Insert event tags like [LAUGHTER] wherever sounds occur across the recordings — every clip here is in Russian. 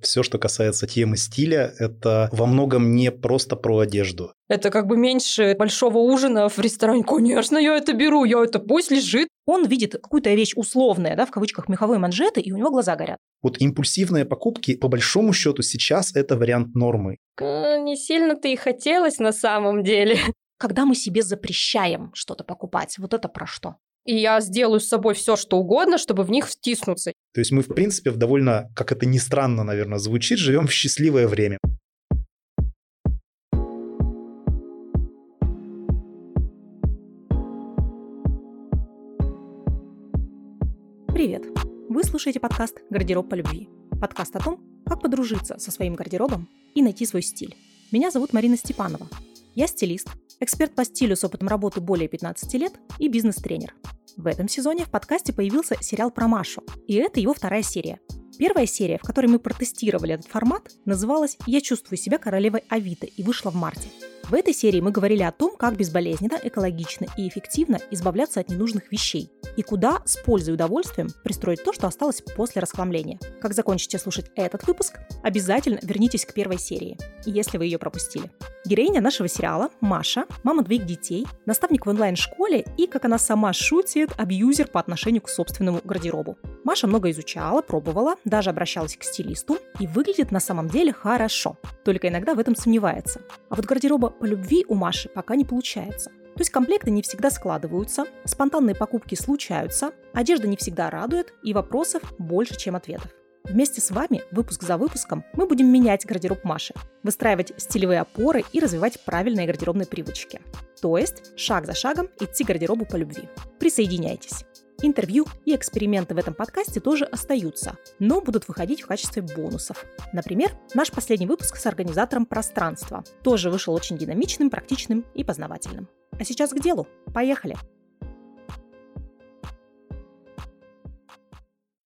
Все, что касается темы стиля, это во многом не просто про одежду. Это как бы меньше большого ужина в ресторане. Конечно, я это беру, я это пусть лежит. Он видит какую-то вещь условная, да, в кавычках, меховые манжеты, и у него глаза горят. Вот импульсивные покупки, по большому счету, сейчас это вариант нормы. Не сильно-то и хотелось на самом деле. Когда мы себе запрещаем что-то покупать, вот это про что? И я сделаю с собой все, что угодно, чтобы в них втиснуться. То есть мы, в принципе, в довольно, как это ни странно, наверное, звучит, живем в счастливое время. Привет! Вы слушаете подкаст «Гардероб по любви». Подкаст о том, как подружиться со своим гардеробом и найти свой стиль. Меня зовут Марина Степанова. Я стилист, эксперт по стилю с опытом работы более 15 лет и бизнес-тренер. В этом сезоне в подкасте появился сериал про Машу, и это его вторая серия. Первая серия, в которой мы протестировали этот формат, называлась «Я чувствую себя королевой Авито» и вышла в марте. В этой серии мы говорили о том, как безболезненно, экологично и эффективно избавляться от ненужных вещей и куда с пользой и удовольствием пристроить то, что осталось после расхламления. Как закончите слушать этот выпуск, обязательно вернитесь к первой серии, если вы ее пропустили. Героиня нашего сериала – Маша, мама двоих детей, наставник в онлайн-школе и, как она сама шутит, абьюзер по отношению к собственному гардеробу. Маша много изучала, пробовала, даже обращалась к стилисту и выглядит на самом деле хорошо, только иногда в этом сомневается. А вот гардероба по любви у Маши пока не получается. То есть комплекты не всегда складываются, спонтанные покупки случаются, одежда не всегда радует и вопросов больше, чем ответов. Вместе с вами, выпуск за выпуском, мы будем менять гардероб Маши, выстраивать стилевые опоры и развивать правильные гардеробные привычки. То есть шаг за шагом идти гардеробу по любви. Присоединяйтесь. Интервью и эксперименты в этом подкасте тоже остаются, но будут выходить в качестве бонусов. Например, наш последний выпуск с организатором пространства тоже вышел очень динамичным, практичным и познавательным. А сейчас к делу. Поехали!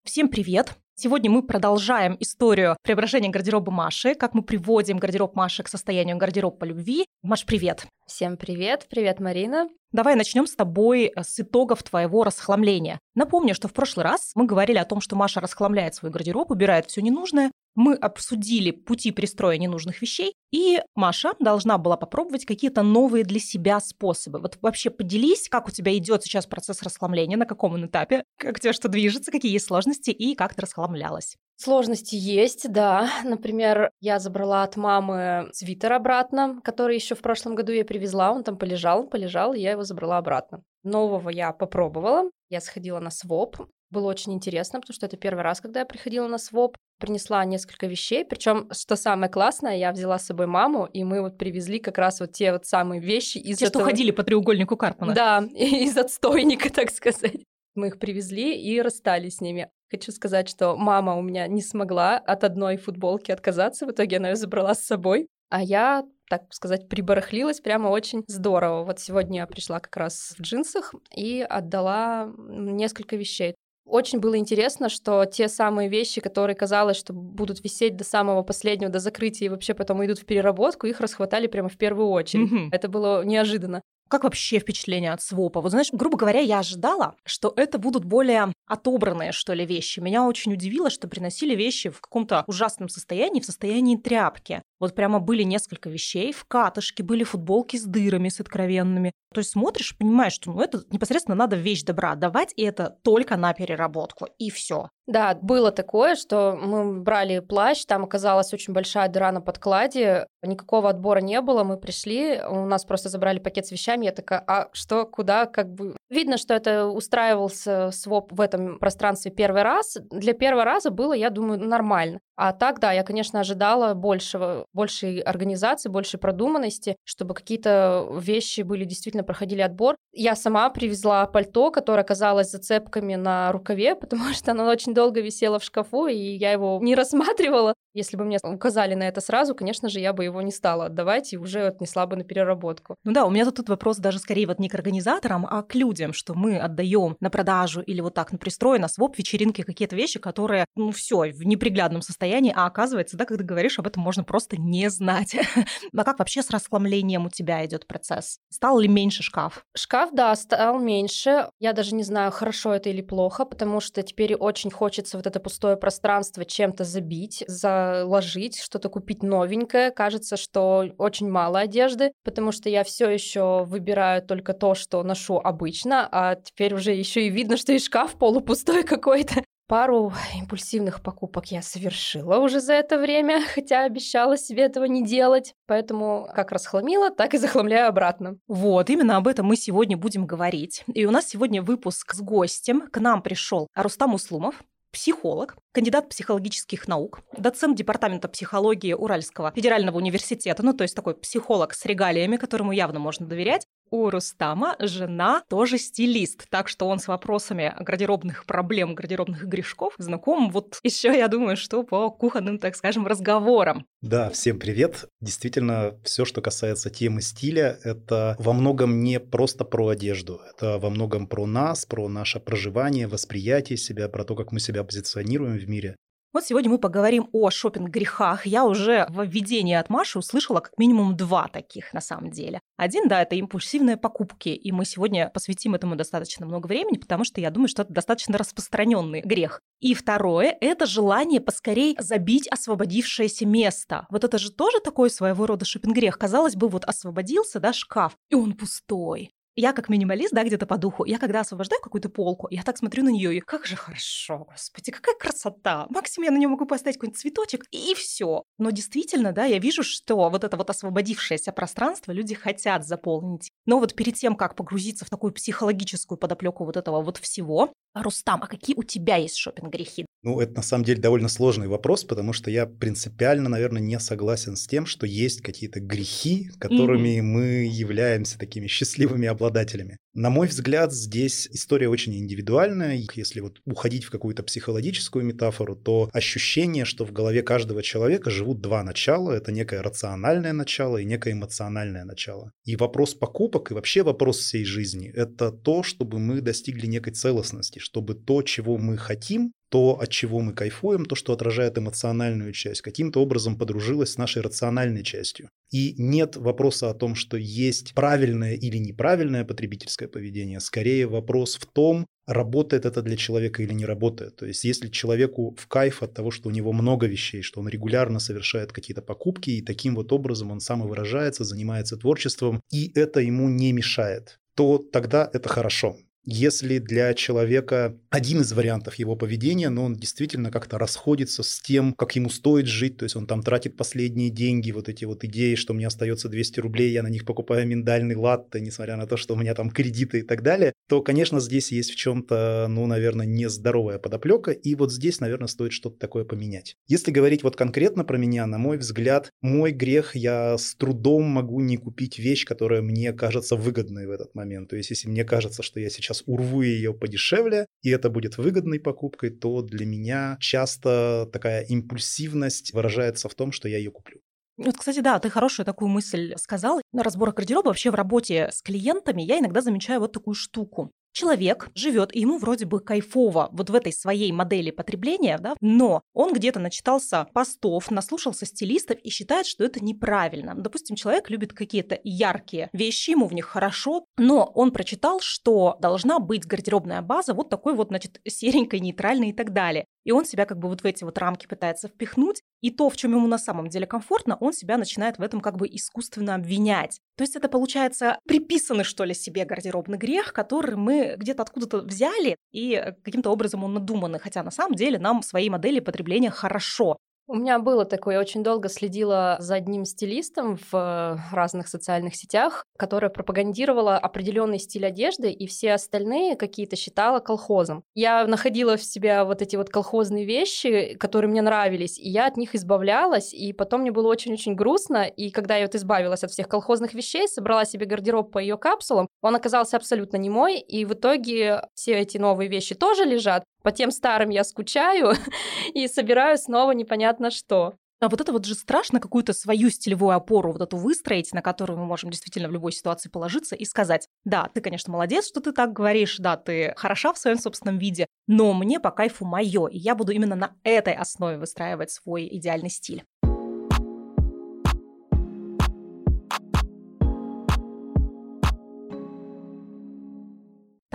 Всем привет! Сегодня мы продолжаем историю преображения гардероба Маши, как мы приводим гардероб Маши к состоянию гардероб по любви. Маш, привет! Всем привет! Привет, Марина! Давай начнем с тобой э, с итогов твоего расхламления. Напомню, что в прошлый раз мы говорили о том, что Маша расхламляет свой гардероб, убирает все ненужное, мы обсудили пути пристроя ненужных вещей, и Маша должна была попробовать какие-то новые для себя способы. Вот вообще поделись, как у тебя идет сейчас процесс расхламления, на каком он этапе, как у тебя что движется, какие есть сложности и как ты расхламлялась. Сложности есть, да. Например, я забрала от мамы свитер обратно, который еще в прошлом году я привезла. Он там полежал, полежал, и я его забрала обратно. Нового я попробовала. Я сходила на своп. Было очень интересно, потому что это первый раз, когда я приходила на своп принесла несколько вещей, причем, что самое классное, я взяла с собой маму, и мы вот привезли как раз вот те вот самые вещи из Те, этого... что ходили по треугольнику Карпмана. Да, [LAUGHS] из отстойника, так сказать. Мы их привезли и расстались с ними. Хочу сказать, что мама у меня не смогла от одной футболки отказаться, в итоге она ее забрала с собой, а я так сказать, прибарахлилась прямо очень здорово. Вот сегодня я пришла как раз в джинсах и отдала несколько вещей. Очень было интересно, что те самые вещи, которые казалось, что будут висеть до самого последнего, до закрытия и вообще потом идут в переработку, их расхватали прямо в первую очередь. Mm-hmm. Это было неожиданно. Как вообще впечатление от свопа? Вот знаешь, грубо говоря, я ожидала, что это будут более отобранные, что ли, вещи. Меня очень удивило, что приносили вещи в каком-то ужасном состоянии, в состоянии тряпки. Вот прямо были несколько вещей, в катышке были футболки с дырами, с откровенными. То есть смотришь, понимаешь, что ну, это непосредственно надо вещь добра давать, и это только на переработку, и все. Да, было такое, что мы брали плащ, там оказалась очень большая дыра на подкладе, никакого отбора не было, мы пришли, у нас просто забрали пакет с вещами, я такая, а что, куда, как бы... Видно, что это устраивался своп в этом пространстве первый раз. Для первого раза было, я думаю, нормально. А так, да, я, конечно, ожидала большего, большей организации, большей продуманности, чтобы какие-то вещи были действительно проходили отбор. Я сама привезла пальто, которое оказалось зацепками на рукаве, [LAUGHS] потому что оно очень долго висело в шкафу, и я его не рассматривала. Если бы мне указали на это сразу, конечно же, я бы его не стала отдавать и уже отнесла бы на переработку. Ну да, у меня тут, тут вопрос даже скорее вот не к организаторам, а к людям, что мы отдаем на продажу или вот так на пристрой, на своп вечеринки какие-то вещи, которые, ну все, в неприглядном состоянии, а оказывается, да, когда говоришь об этом, можно просто не знать. [LAUGHS] а как вообще с расхламлением у тебя идет процесс? Стал ли меньше шкаф? Шкаф, да, стал меньше. Я даже не знаю, хорошо это или плохо, потому что теперь очень хочется вот это пустое пространство чем-то забить, за что-то ложить, что-то купить новенькое. Кажется, что очень мало одежды, потому что я все еще выбираю только то, что ношу обычно, а теперь уже еще и видно, что и шкаф полупустой [LAUGHS] какой-то. Пару импульсивных покупок я совершила уже за это время, хотя обещала себе этого не делать. Поэтому как расхламила, так и захламляю обратно. Вот, именно об этом мы сегодня будем говорить. И у нас сегодня выпуск с гостем. К нам пришел Рустам Услумов, психолог, кандидат психологических наук, доцент Департамента психологии Уральского федерального университета, ну то есть такой психолог с регалиями, которому явно можно доверять, у Рустама жена тоже стилист, так что он с вопросами гардеробных проблем, гардеробных грешков знаком вот еще, я думаю, что по кухонным, так скажем, разговорам. Да, всем привет. Действительно, все, что касается темы стиля, это во многом не просто про одежду, это во многом про нас, про наше проживание, восприятие себя, про то, как мы себя позиционируем в мире. Вот сегодня мы поговорим о шопинг-грехах. Я уже в введении от Маши услышала как минимум два таких на самом деле. Один, да, это импульсивные покупки, и мы сегодня посвятим этому достаточно много времени, потому что я думаю, что это достаточно распространенный грех. И второе – это желание поскорей забить освободившееся место. Вот это же тоже такой своего рода шопинг-грех. Казалось бы, вот освободился, да, шкаф, и он пустой я как минималист, да, где-то по духу, я когда освобождаю какую-то полку, я так смотрю на нее и как же хорошо, господи, какая красота. Максимум я на нее могу поставить какой-нибудь цветочек и все. Но действительно, да, я вижу, что вот это вот освободившееся пространство люди хотят заполнить. Но вот перед тем, как погрузиться в такую психологическую подоплеку вот этого вот всего, Рустам, а какие у тебя есть шопинг-грехи? Ну, это на самом деле довольно сложный вопрос, потому что я принципиально, наверное, не согласен с тем, что есть какие-то грехи, которыми mm-hmm. мы являемся такими счастливыми обладателями обладателями. На мой взгляд, здесь история очень индивидуальная. Если вот уходить в какую-то психологическую метафору, то ощущение, что в голове каждого человека живут два начала. Это некое рациональное начало и некое эмоциональное начало. И вопрос покупок и вообще вопрос всей жизни – это то, чтобы мы достигли некой целостности, чтобы то, чего мы хотим, то, от чего мы кайфуем, то, что отражает эмоциональную часть, каким-то образом подружилось с нашей рациональной частью. И нет вопроса о том, что есть правильное или неправильное потребительское поведение. Скорее вопрос в том, работает это для человека или не работает. То есть если человеку в кайф от того, что у него много вещей, что он регулярно совершает какие-то покупки, и таким вот образом он самовыражается, занимается творчеством, и это ему не мешает, то тогда это хорошо если для человека один из вариантов его поведения, но он действительно как-то расходится с тем, как ему стоит жить, то есть он там тратит последние деньги, вот эти вот идеи, что мне остается 200 рублей, я на них покупаю миндальный латте, несмотря на то, что у меня там кредиты и так далее, то, конечно, здесь есть в чем-то, ну, наверное, нездоровая подоплека, и вот здесь, наверное, стоит что-то такое поменять. Если говорить вот конкретно про меня, на мой взгляд, мой грех, я с трудом могу не купить вещь, которая мне кажется выгодной в этот момент. То есть, если мне кажется, что я сейчас сейчас урву ее подешевле, и это будет выгодной покупкой, то для меня часто такая импульсивность выражается в том, что я ее куплю. Вот, кстати, да, ты хорошую такую мысль сказал. На разборах гардероба вообще в работе с клиентами я иногда замечаю вот такую штуку. Человек живет, и ему вроде бы кайфово вот в этой своей модели потребления, да, но он где-то начитался постов, наслушался стилистов и считает, что это неправильно. Допустим, человек любит какие-то яркие вещи, ему в них хорошо, но он прочитал, что должна быть гардеробная база вот такой вот, значит, [LAUGHS] серенькой, нейтральной и так далее. И он себя как бы вот в эти вот рамки пытается впихнуть, и то, в чем ему на самом деле комфортно, он себя начинает в этом как бы искусственно обвинять. То есть это получается приписанный, что ли, себе гардеробный грех, который мы где-то откуда-то взяли, и каким-то образом он надуманный, хотя на самом деле нам свои модели потребления хорошо. У меня было такое, я очень долго следила за одним стилистом в разных социальных сетях, которая пропагандировала определенный стиль одежды, и все остальные какие-то считала колхозом. Я находила в себя вот эти вот колхозные вещи, которые мне нравились, и я от них избавлялась, и потом мне было очень-очень грустно, и когда я вот избавилась от всех колхозных вещей, собрала себе гардероб по ее капсулам, он оказался абсолютно не мой, и в итоге все эти новые вещи тоже лежат, по тем старым я скучаю [LAUGHS] и собираю снова непонятно что. А вот это вот же страшно какую-то свою стилевую опору вот эту выстроить, на которую мы можем действительно в любой ситуации положиться и сказать, да, ты, конечно, молодец, что ты так говоришь, да, ты хороша в своем собственном виде, но мне по кайфу мое, и я буду именно на этой основе выстраивать свой идеальный стиль.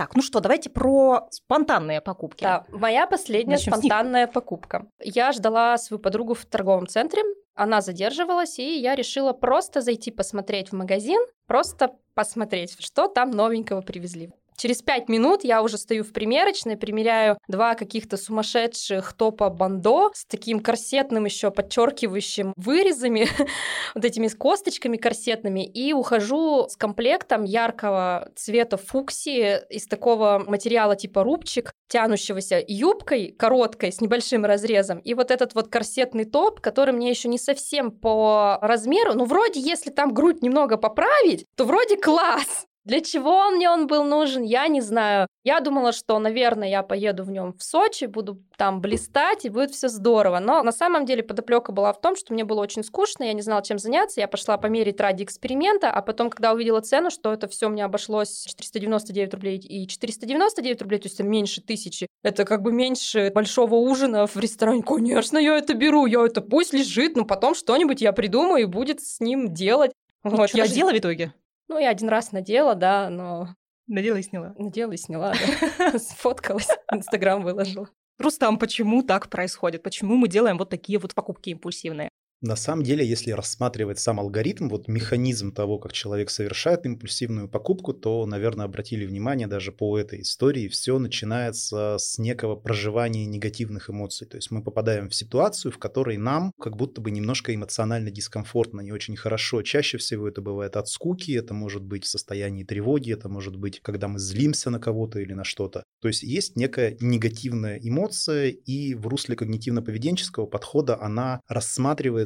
Так, ну что, давайте про спонтанные покупки. Да, моя последняя Начнем спонтанная покупка. Я ждала свою подругу в торговом центре, она задерживалась, и я решила просто зайти посмотреть в магазин, просто посмотреть, что там новенького привезли. Через пять минут я уже стою в примерочной, примеряю два каких-то сумасшедших топа бандо с таким корсетным еще подчеркивающим вырезами, [LAUGHS] вот этими с косточками корсетными, и ухожу с комплектом яркого цвета фуксии из такого материала типа рубчик, тянущегося юбкой короткой с небольшим разрезом, и вот этот вот корсетный топ, который мне еще не совсем по размеру, ну вроде если там грудь немного поправить, то вроде класс, для чего мне он был нужен, я не знаю. Я думала, что, наверное, я поеду в нем в Сочи, буду там блистать, и будет все здорово. Но на самом деле подоплека была в том, что мне было очень скучно, я не знала, чем заняться. Я пошла померить ради эксперимента, а потом, когда увидела цену, что это все мне обошлось 499 рублей и 499 рублей, то есть меньше тысячи, это как бы меньше большого ужина в ресторане. Конечно, я это беру, я это пусть лежит, но потом что-нибудь я придумаю и будет с ним делать. И Вот, что я сделала в итоге? Ну, я один раз надела, да, но Надела и сняла. надела и сняла, да. [LAUGHS] [LAUGHS] Сфоткалась, Инстаграм выложила. Рустам, почему так происходит? Почему мы делаем вот такие вот покупки импульсивные? На самом деле, если рассматривать сам алгоритм, вот механизм того, как человек совершает импульсивную покупку, то, наверное, обратили внимание даже по этой истории, все начинается с некого проживания негативных эмоций. То есть мы попадаем в ситуацию, в которой нам как будто бы немножко эмоционально дискомфортно, не очень хорошо. Чаще всего это бывает от скуки, это может быть в состоянии тревоги, это может быть, когда мы злимся на кого-то или на что-то. То есть есть некая негативная эмоция, и в русле когнитивно-поведенческого подхода она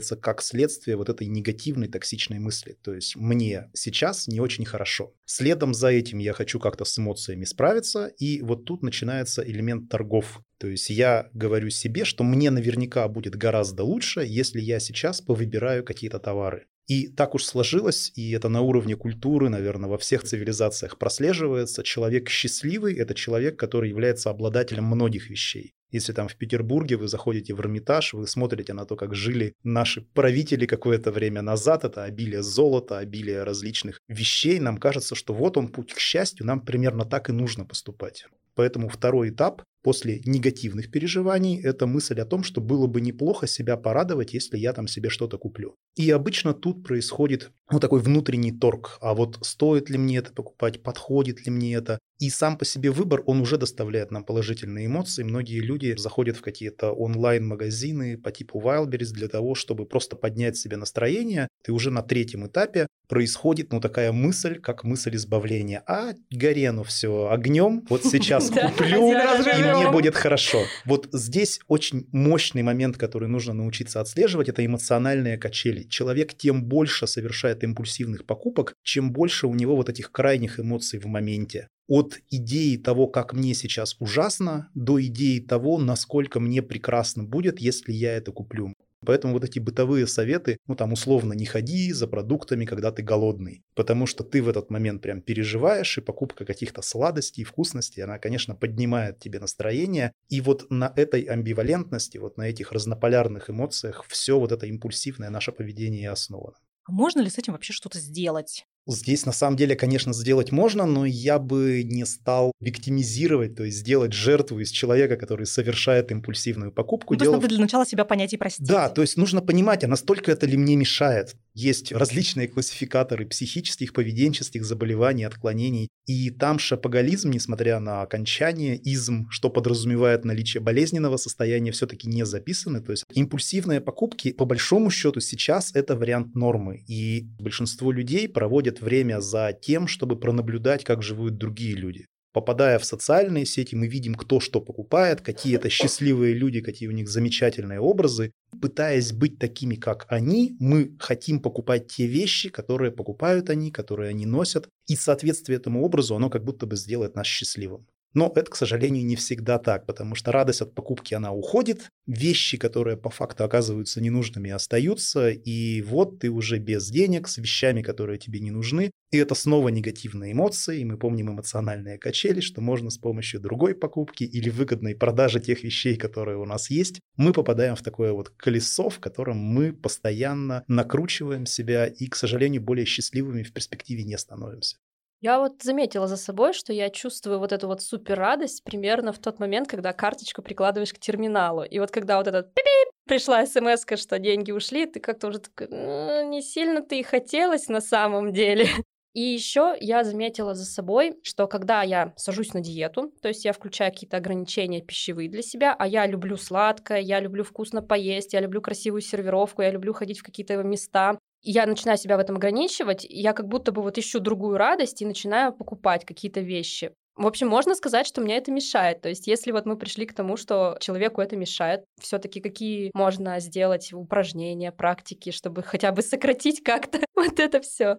рассматривается как следствие вот этой негативной токсичной мысли. То есть мне сейчас не очень хорошо. Следом за этим я хочу как-то с эмоциями справиться, и вот тут начинается элемент торгов. То есть я говорю себе, что мне наверняка будет гораздо лучше, если я сейчас повыбираю какие-то товары. И так уж сложилось, и это на уровне культуры, наверное, во всех цивилизациях прослеживается. Человек счастливый – это человек, который является обладателем многих вещей. Если там в Петербурге вы заходите в Эрмитаж, вы смотрите на то, как жили наши правители какое-то время назад, это обилие золота, обилие различных вещей, нам кажется, что вот он путь к счастью, нам примерно так и нужно поступать. Поэтому второй этап после негативных переживаний – это мысль о том, что было бы неплохо себя порадовать, если я там себе что-то куплю. И обычно тут происходит вот такой внутренний торг. А вот стоит ли мне это покупать, подходит ли мне это? И сам по себе выбор, он уже доставляет нам положительные эмоции. Многие люди заходят в какие-то онлайн-магазины по типу Wildberries для того, чтобы просто поднять себе настроение. И уже на третьем этапе происходит ну такая мысль, как мысль избавления. А Гарену все огнем, вот сейчас [LAUGHS] куплю, и мне будет хорошо. Вот здесь очень мощный момент, который нужно научиться отслеживать, это эмоциональные качели. Человек тем больше совершает импульсивных покупок, чем больше у него вот этих крайних эмоций в моменте. От идеи того, как мне сейчас ужасно, до идеи того, насколько мне прекрасно будет, если я это куплю. Поэтому вот эти бытовые советы, ну там условно не ходи за продуктами, когда ты голодный, потому что ты в этот момент прям переживаешь, и покупка каких-то сладостей, вкусностей, она, конечно, поднимает тебе настроение, и вот на этой амбивалентности, вот на этих разнополярных эмоциях все вот это импульсивное наше поведение и основано. А можно ли с этим вообще что-то сделать? Здесь на самом деле, конечно, сделать можно, но я бы не стал виктимизировать, то есть сделать жертву из человека, который совершает импульсивную покупку. Ну, Дело в надо для начала себя понять и простить. да, то есть нужно понимать, а настолько это ли мне мешает. Есть различные классификаторы психических, поведенческих заболеваний, отклонений. И там шапоголизм, несмотря на окончание, изм, что подразумевает наличие болезненного состояния, все-таки не записаны. То есть импульсивные покупки, по большому счету, сейчас это вариант нормы. И большинство людей проводят время за тем, чтобы пронаблюдать, как живут другие люди. Попадая в социальные сети, мы видим, кто что покупает, какие это счастливые люди, какие у них замечательные образы. Пытаясь быть такими, как они, мы хотим покупать те вещи, которые покупают они, которые они носят. И соответствие этому образу, оно как будто бы сделает нас счастливым. Но это, к сожалению, не всегда так, потому что радость от покупки, она уходит, вещи, которые по факту оказываются ненужными, остаются, и вот ты уже без денег, с вещами, которые тебе не нужны, и это снова негативные эмоции, и мы помним эмоциональные качели, что можно с помощью другой покупки или выгодной продажи тех вещей, которые у нас есть, мы попадаем в такое вот колесо, в котором мы постоянно накручиваем себя и, к сожалению, более счастливыми в перспективе не становимся. Я вот заметила за собой, что я чувствую вот эту вот супер радость примерно в тот момент, когда карточку прикладываешь к терминалу. И вот когда вот этот пип пришла смс что деньги ушли, ты как-то уже такой, ну, не сильно-то и хотелось на самом деле. [LAUGHS] И еще я заметила за собой, что когда я сажусь на диету, то есть я включаю какие-то ограничения пищевые для себя, а я люблю сладкое, я люблю вкусно поесть, я люблю красивую сервировку, я люблю ходить в какие-то места, я начинаю себя в этом ограничивать, я как будто бы вот ищу другую радость и начинаю покупать какие-то вещи. В общем, можно сказать, что мне это мешает. То есть, если вот мы пришли к тому, что человеку это мешает, все-таки какие можно сделать упражнения, практики, чтобы хотя бы сократить как-то [LAUGHS] вот это все.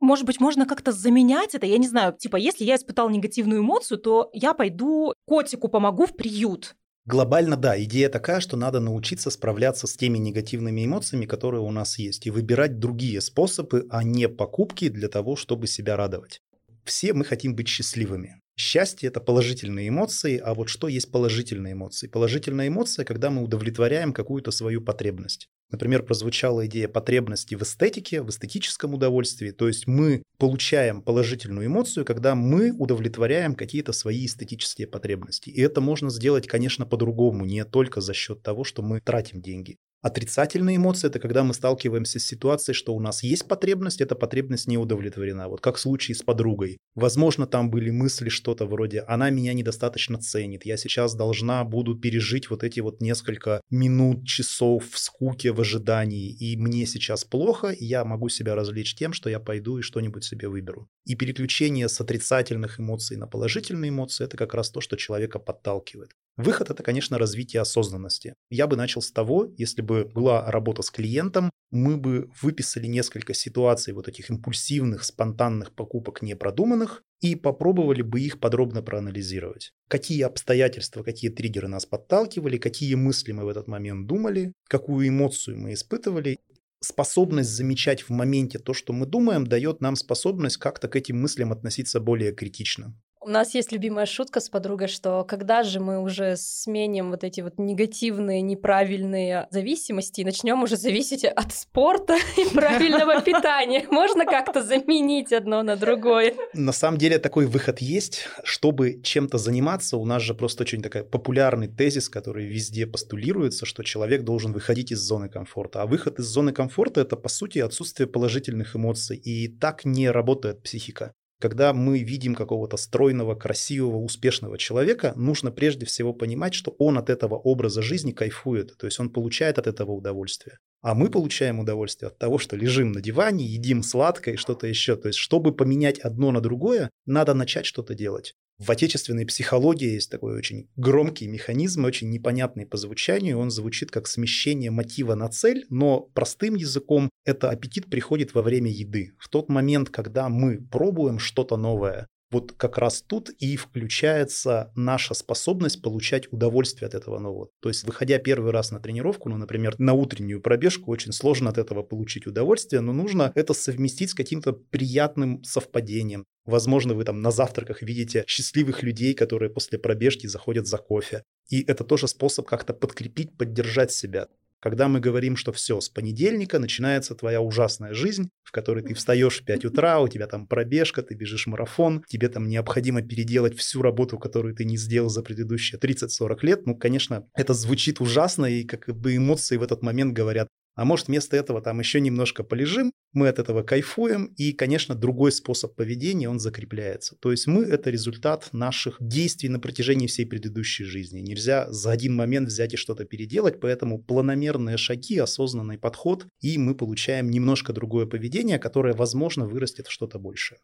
Может быть, можно как-то заменять это? Я не знаю, типа, если я испытал негативную эмоцию, то я пойду котику помогу в приют. Глобально, да, идея такая, что надо научиться справляться с теми негативными эмоциями, которые у нас есть, и выбирать другие способы, а не покупки для того, чтобы себя радовать. Все мы хотим быть счастливыми. Счастье – это положительные эмоции, а вот что есть положительные эмоции? Положительная эмоция, когда мы удовлетворяем какую-то свою потребность. Например, прозвучала идея потребности в эстетике, в эстетическом удовольствии. То есть мы получаем положительную эмоцию, когда мы удовлетворяем какие-то свои эстетические потребности. И это можно сделать, конечно, по-другому, не только за счет того, что мы тратим деньги. Отрицательные эмоции – это когда мы сталкиваемся с ситуацией, что у нас есть потребность, эта потребность не удовлетворена. Вот как в случае с подругой. Возможно, там были мысли что-то вроде «она меня недостаточно ценит, я сейчас должна буду пережить вот эти вот несколько минут, часов в скуке, в ожидании, и мне сейчас плохо, и я могу себя развлечь тем, что я пойду и что-нибудь себе выберу». И переключение с отрицательных эмоций на положительные эмоции – это как раз то, что человека подталкивает. Выход – это, конечно, развитие осознанности. Я бы начал с того, если бы была работа с клиентом, мы бы выписали несколько ситуаций вот этих импульсивных, спонтанных покупок непродуманных и попробовали бы их подробно проанализировать. Какие обстоятельства, какие триггеры нас подталкивали, какие мысли мы в этот момент думали, какую эмоцию мы испытывали. Способность замечать в моменте то, что мы думаем, дает нам способность как-то к этим мыслям относиться более критично. У нас есть любимая шутка с подругой, что когда же мы уже сменим вот эти вот негативные, неправильные зависимости и начнем уже зависеть от спорта [LAUGHS] и правильного питания. Можно как-то заменить одно на другое? На самом деле такой выход есть. Чтобы чем-то заниматься, у нас же просто очень такой популярный тезис, который везде постулируется, что человек должен выходить из зоны комфорта. А выход из зоны комфорта – это, по сути, отсутствие положительных эмоций. И так не работает психика. Когда мы видим какого-то стройного, красивого, успешного человека, нужно прежде всего понимать, что он от этого образа жизни кайфует, то есть он получает от этого удовольствие. А мы получаем удовольствие от того, что лежим на диване, едим сладкое и что-то еще. То есть, чтобы поменять одно на другое, надо начать что-то делать. В отечественной психологии есть такой очень громкий механизм, очень непонятный по звучанию. Он звучит как смещение мотива на цель, но простым языком это аппетит приходит во время еды. В тот момент, когда мы пробуем что-то новое, вот как раз тут и включается наша способность получать удовольствие от этого нового. То есть, выходя первый раз на тренировку, ну, например, на утреннюю пробежку, очень сложно от этого получить удовольствие, но нужно это совместить с каким-то приятным совпадением. Возможно, вы там на завтраках видите счастливых людей, которые после пробежки заходят за кофе. И это тоже способ как-то подкрепить, поддержать себя. Когда мы говорим, что все, с понедельника начинается твоя ужасная жизнь, в которой ты встаешь в 5 утра, у тебя там пробежка, ты бежишь марафон, тебе там необходимо переделать всю работу, которую ты не сделал за предыдущие 30-40 лет, ну, конечно, это звучит ужасно, и как бы эмоции в этот момент говорят, а может, вместо этого там еще немножко полежим, мы от этого кайфуем, и, конечно, другой способ поведения, он закрепляется. То есть мы – это результат наших действий на протяжении всей предыдущей жизни. Нельзя за один момент взять и что-то переделать, поэтому планомерные шаги, осознанный подход, и мы получаем немножко другое поведение, которое, возможно, вырастет в что-то большее.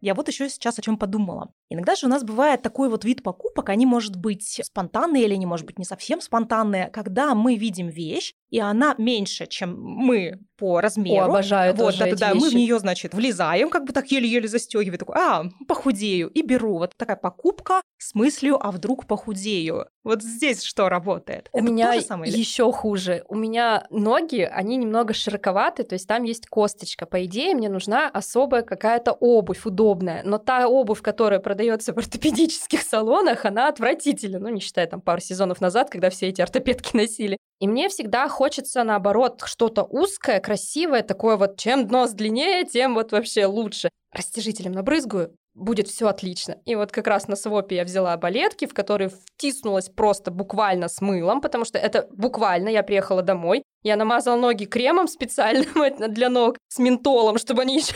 Я вот еще сейчас о чем подумала. Иногда же у нас бывает такой вот вид покупок, они может быть спонтанные или они может быть не совсем спонтанные, когда мы видим вещь, и она меньше, чем мы по размеру. О, обожаю вот, тоже да, эти да, мы в нее, значит, влезаем, как бы так еле-еле застегиваю, такой, а, похудею, и беру. Вот такая покупка с мыслью, а вдруг похудею. Вот здесь что работает? У Это меня самое или- еще хуже. У меня ноги, они немного широковаты, то есть там есть косточка. По идее, мне нужна особая какая-то обувь удобная. Но та обувь, которая продается в ортопедических салонах, она отвратительна. Ну, не считая там пару сезонов назад, когда все эти ортопедки носили. И мне всегда хочется, наоборот, что-то узкое, красивое, такое вот, чем нос длиннее, тем вот вообще лучше. Растяжителем набрызгаю, будет все отлично. И вот как раз на свопе я взяла балетки, в которые втиснулась просто буквально с мылом, потому что это буквально, я приехала домой, я намазала ноги кремом специальным [LAUGHS] для ног с ментолом, чтобы они [LAUGHS] еще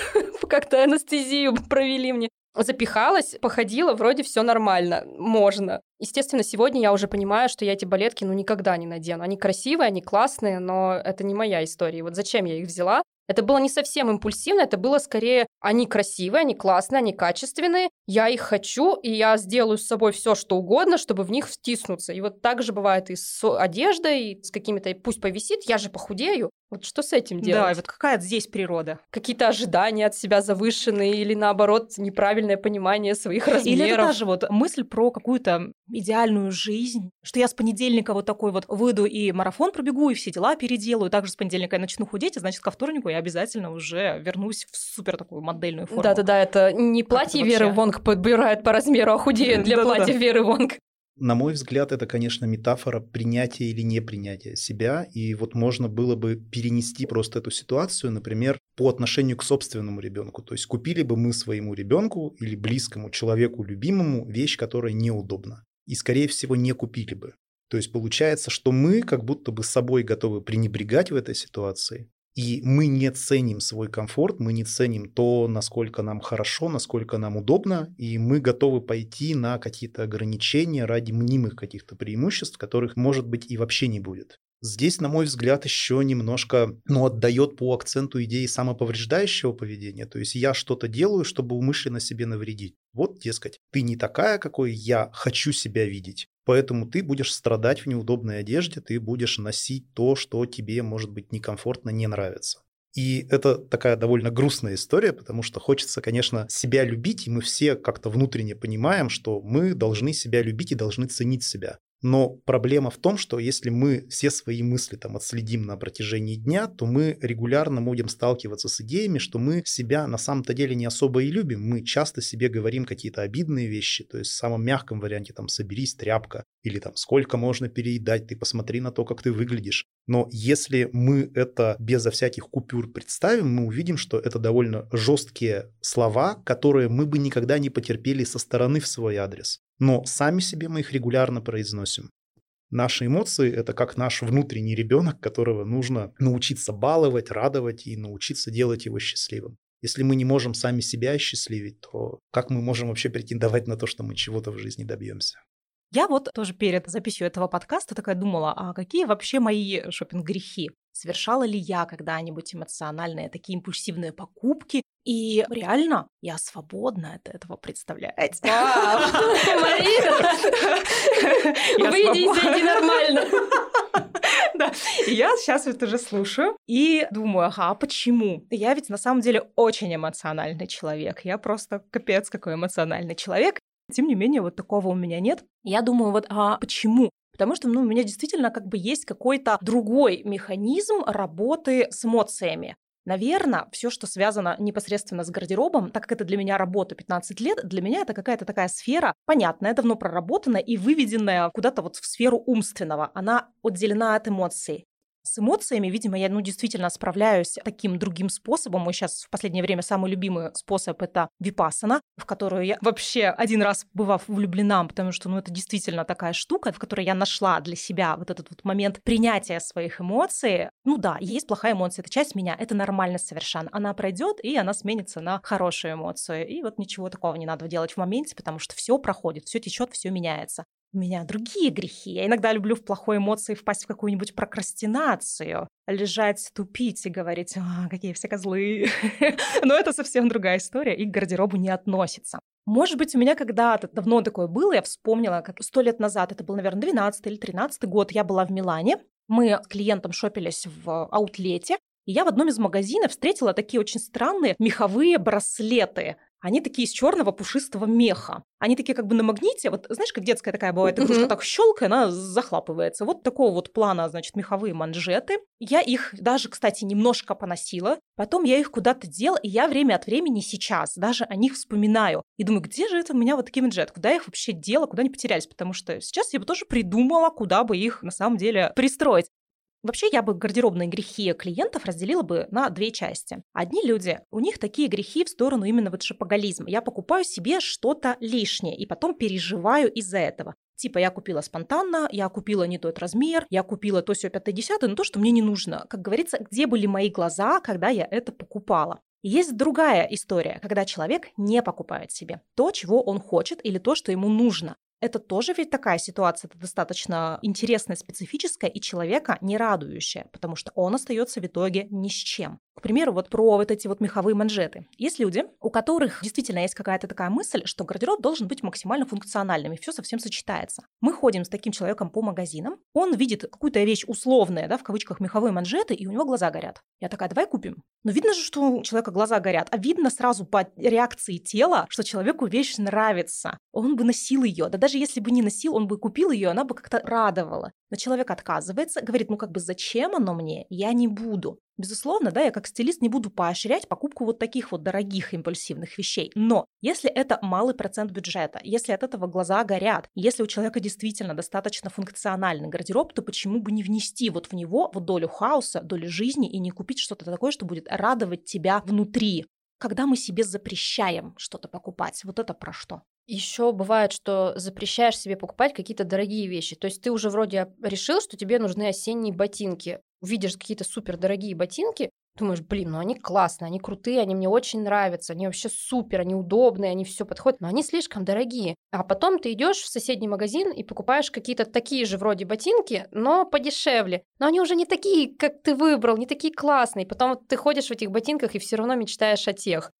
как-то анестезию провели мне. Запихалась, походила, вроде все нормально, можно. Естественно, сегодня я уже понимаю, что я эти балетки ну никогда не надену. Они красивые, они классные, но это не моя история. Вот зачем я их взяла? Это было не совсем импульсивно, это было скорее, они красивые, они классные, они качественные, я их хочу, и я сделаю с собой все, что угодно, чтобы в них втиснуться. И вот так же бывает и с одеждой, и с какими-то, пусть повисит, я же похудею. Вот что с этим делать? Да, и вот какая здесь природа? Какие-то ожидания от себя завышенные или, наоборот, неправильное понимание своих размеров. Или это даже вот мысль про какую-то идеальную жизнь, что я с понедельника вот такой вот выйду и марафон пробегу, и все дела переделаю, также с понедельника я начну худеть, и значит, ко вторнику я обязательно уже вернусь в супер такую модельную форму. Да-да-да, это не платье это Веры вообще? Вонг подбирает по размеру, а худеет для платья Веры Вонг. На мой взгляд, это, конечно, метафора принятия или непринятия себя. И вот можно было бы перенести просто эту ситуацию, например, по отношению к собственному ребенку. То есть купили бы мы своему ребенку или близкому человеку любимому вещь, которая неудобна. И, скорее всего, не купили бы. То есть получается, что мы как будто бы собой готовы пренебрегать в этой ситуации, и мы не ценим свой комфорт, мы не ценим то, насколько нам хорошо, насколько нам удобно, и мы готовы пойти на какие-то ограничения ради мнимых каких-то преимуществ, которых, может быть, и вообще не будет. Здесь, на мой взгляд, еще немножко ну, отдает по акценту идеи самоповреждающего поведения. То есть я что-то делаю, чтобы умышленно себе навредить. Вот, дескать, ты не такая, какой я хочу себя видеть. Поэтому ты будешь страдать в неудобной одежде, ты будешь носить то, что тебе, может быть, некомфортно, не нравится. И это такая довольно грустная история, потому что хочется, конечно, себя любить, и мы все как-то внутренне понимаем, что мы должны себя любить и должны ценить себя. Но проблема в том, что если мы все свои мысли там отследим на протяжении дня, то мы регулярно будем сталкиваться с идеями, что мы себя на самом-то деле не особо и любим. Мы часто себе говорим какие-то обидные вещи, то есть в самом мягком варианте там «соберись, тряпка», или там «сколько можно переедать, ты посмотри на то, как ты выглядишь». Но если мы это безо всяких купюр представим, мы увидим, что это довольно жесткие слова, которые мы бы никогда не потерпели со стороны в свой адрес. Но сами себе мы их регулярно произносим. Наши эмоции – это как наш внутренний ребенок, которого нужно научиться баловать, радовать и научиться делать его счастливым. Если мы не можем сами себя счастливить, то как мы можем вообще претендовать на то, что мы чего-то в жизни добьемся? Я вот тоже перед записью этого подкаста такая думала, а какие вообще мои шопинг-грехи? Совершала ли я когда-нибудь эмоциональные такие импульсивные покупки? И реально я свободна от этого, представляете? Вау, Марина, выйди и зайди нормально. Да. И я сейчас это уже слушаю и думаю, ага, а почему? Я ведь на самом деле очень эмоциональный человек. Я просто капец какой эмоциональный человек. Тем не менее, вот такого у меня нет. Я думаю, вот, а почему? Потому что ну, у меня действительно как бы есть какой-то другой механизм работы с эмоциями. Наверное, все, что связано непосредственно с гардеробом, так как это для меня работа 15 лет, для меня это какая-то такая сфера понятная, давно проработанная и выведенная куда-то вот в сферу умственного. Она отделена от эмоций. С эмоциями, видимо, я, ну, действительно справляюсь таким другим способом. Мой сейчас в последнее время самый любимый способ — это випасана, в которую я вообще один раз бывав влюблена, потому что, ну, это действительно такая штука, в которой я нашла для себя вот этот вот момент принятия своих эмоций. Ну да, есть плохая эмоция, это часть меня, это нормально совершенно. Она пройдет, и она сменится на хорошую эмоцию. И вот ничего такого не надо делать в моменте, потому что все проходит, все течет, все меняется. У меня другие грехи. Я иногда люблю в плохой эмоции впасть в какую-нибудь прокрастинацию, лежать, тупить и говорить, а, какие все козлы. [LAUGHS] Но это совсем другая история и к гардеробу не относится. Может быть, у меня когда-то давно такое было, я вспомнила, как сто лет назад, это был, наверное, 12 или 13 год, я была в Милане, мы с клиентом шопились в аутлете, и я в одном из магазинов встретила такие очень странные меховые браслеты. Они такие из черного пушистого меха. Они такие как бы на магните, вот знаешь, как детская такая бывает игрушка, так щелка, она захлапывается. Вот такого вот плана, значит, меховые манжеты. Я их даже, кстати, немножко поносила. Потом я их куда-то дела, и я время от времени сейчас даже о них вспоминаю. И думаю, где же это у меня вот такие манжеты? Куда я их вообще дела, куда они потерялись? Потому что сейчас я бы тоже придумала, куда бы их на самом деле пристроить. Вообще я бы гардеробные грехи клиентов разделила бы на две части. Одни люди, у них такие грехи в сторону именно вот шопоголизма. Я покупаю себе что-то лишнее и потом переживаю из-за этого. Типа я купила спонтанно, я купила не тот размер, я купила то все 5 но то, что мне не нужно. Как говорится, где были мои глаза, когда я это покупала? Есть другая история, когда человек не покупает себе то, чего он хочет или то, что ему нужно. Это тоже ведь такая ситуация, это достаточно интересная, специфическая и человека не радующая, потому что он остается в итоге ни с чем. К примеру, вот про вот эти вот меховые манжеты. Есть люди, у которых действительно есть какая-то такая мысль, что гардероб должен быть максимально функциональным, и все совсем сочетается. Мы ходим с таким человеком по магазинам, он видит какую-то вещь условная, да, в кавычках меховые манжеты, и у него глаза горят. Я такая, давай купим. Но видно же, что у человека глаза горят, а видно сразу по реакции тела, что человеку вещь нравится. Он бы носил ее. Да даже если бы не носил, он бы купил ее, она бы как-то радовала. Но человек отказывается, говорит, ну как бы зачем оно мне? Я не буду. Безусловно, да, я как стилист не буду поощрять покупку вот таких вот дорогих импульсивных вещей. Но если это малый процент бюджета, если от этого глаза горят, если у человека действительно достаточно функциональный гардероб, то почему бы не внести вот в него вот долю хаоса, долю жизни и не купить что-то такое, что будет радовать тебя внутри? Когда мы себе запрещаем что-то покупать, вот это про что? Еще бывает, что запрещаешь себе покупать какие-то дорогие вещи. То есть ты уже вроде решил, что тебе нужны осенние ботинки увидишь какие-то супер дорогие ботинки, думаешь, блин, ну они классные, они крутые, они мне очень нравятся, они вообще супер, они удобные, они все подходят, но они слишком дорогие. А потом ты идешь в соседний магазин и покупаешь какие-то такие же вроде ботинки, но подешевле. Но они уже не такие, как ты выбрал, не такие классные. Потом ты ходишь в этих ботинках и все равно мечтаешь о тех.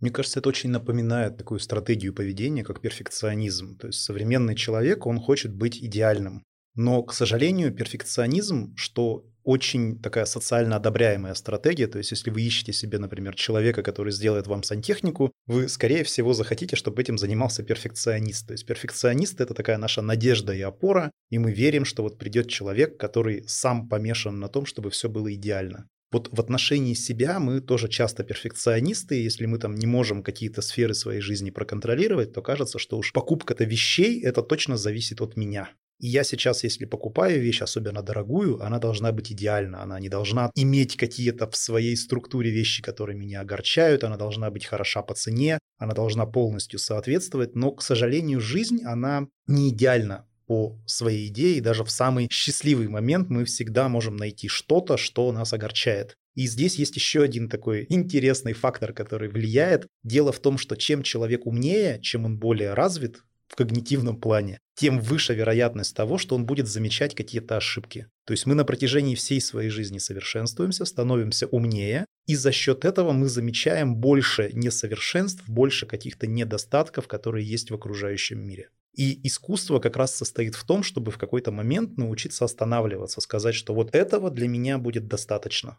Мне кажется, это очень напоминает такую стратегию поведения, как перфекционизм. То есть современный человек, он хочет быть идеальным. Но, к сожалению, перфекционизм, что очень такая социально одобряемая стратегия. То есть, если вы ищете себе, например, человека, который сделает вам сантехнику, вы, скорее всего, захотите, чтобы этим занимался перфекционист. То есть, перфекционист – это такая наша надежда и опора, и мы верим, что вот придет человек, который сам помешан на том, чтобы все было идеально. Вот в отношении себя мы тоже часто перфекционисты, если мы там не можем какие-то сферы своей жизни проконтролировать, то кажется, что уж покупка-то вещей, это точно зависит от меня. И я сейчас, если покупаю вещь, особенно дорогую, она должна быть идеальна. Она не должна иметь какие-то в своей структуре вещи, которые меня огорчают. Она должна быть хороша по цене. Она должна полностью соответствовать. Но, к сожалению, жизнь, она не идеальна по своей идее. И даже в самый счастливый момент мы всегда можем найти что-то, что нас огорчает. И здесь есть еще один такой [LAUGHS] интересный фактор, который влияет. Дело в том, что чем человек умнее, чем он более развит, в когнитивном плане, тем выше вероятность того, что он будет замечать какие-то ошибки. То есть мы на протяжении всей своей жизни совершенствуемся, становимся умнее, и за счет этого мы замечаем больше несовершенств, больше каких-то недостатков, которые есть в окружающем мире. И искусство как раз состоит в том, чтобы в какой-то момент научиться останавливаться, сказать, что вот этого для меня будет достаточно.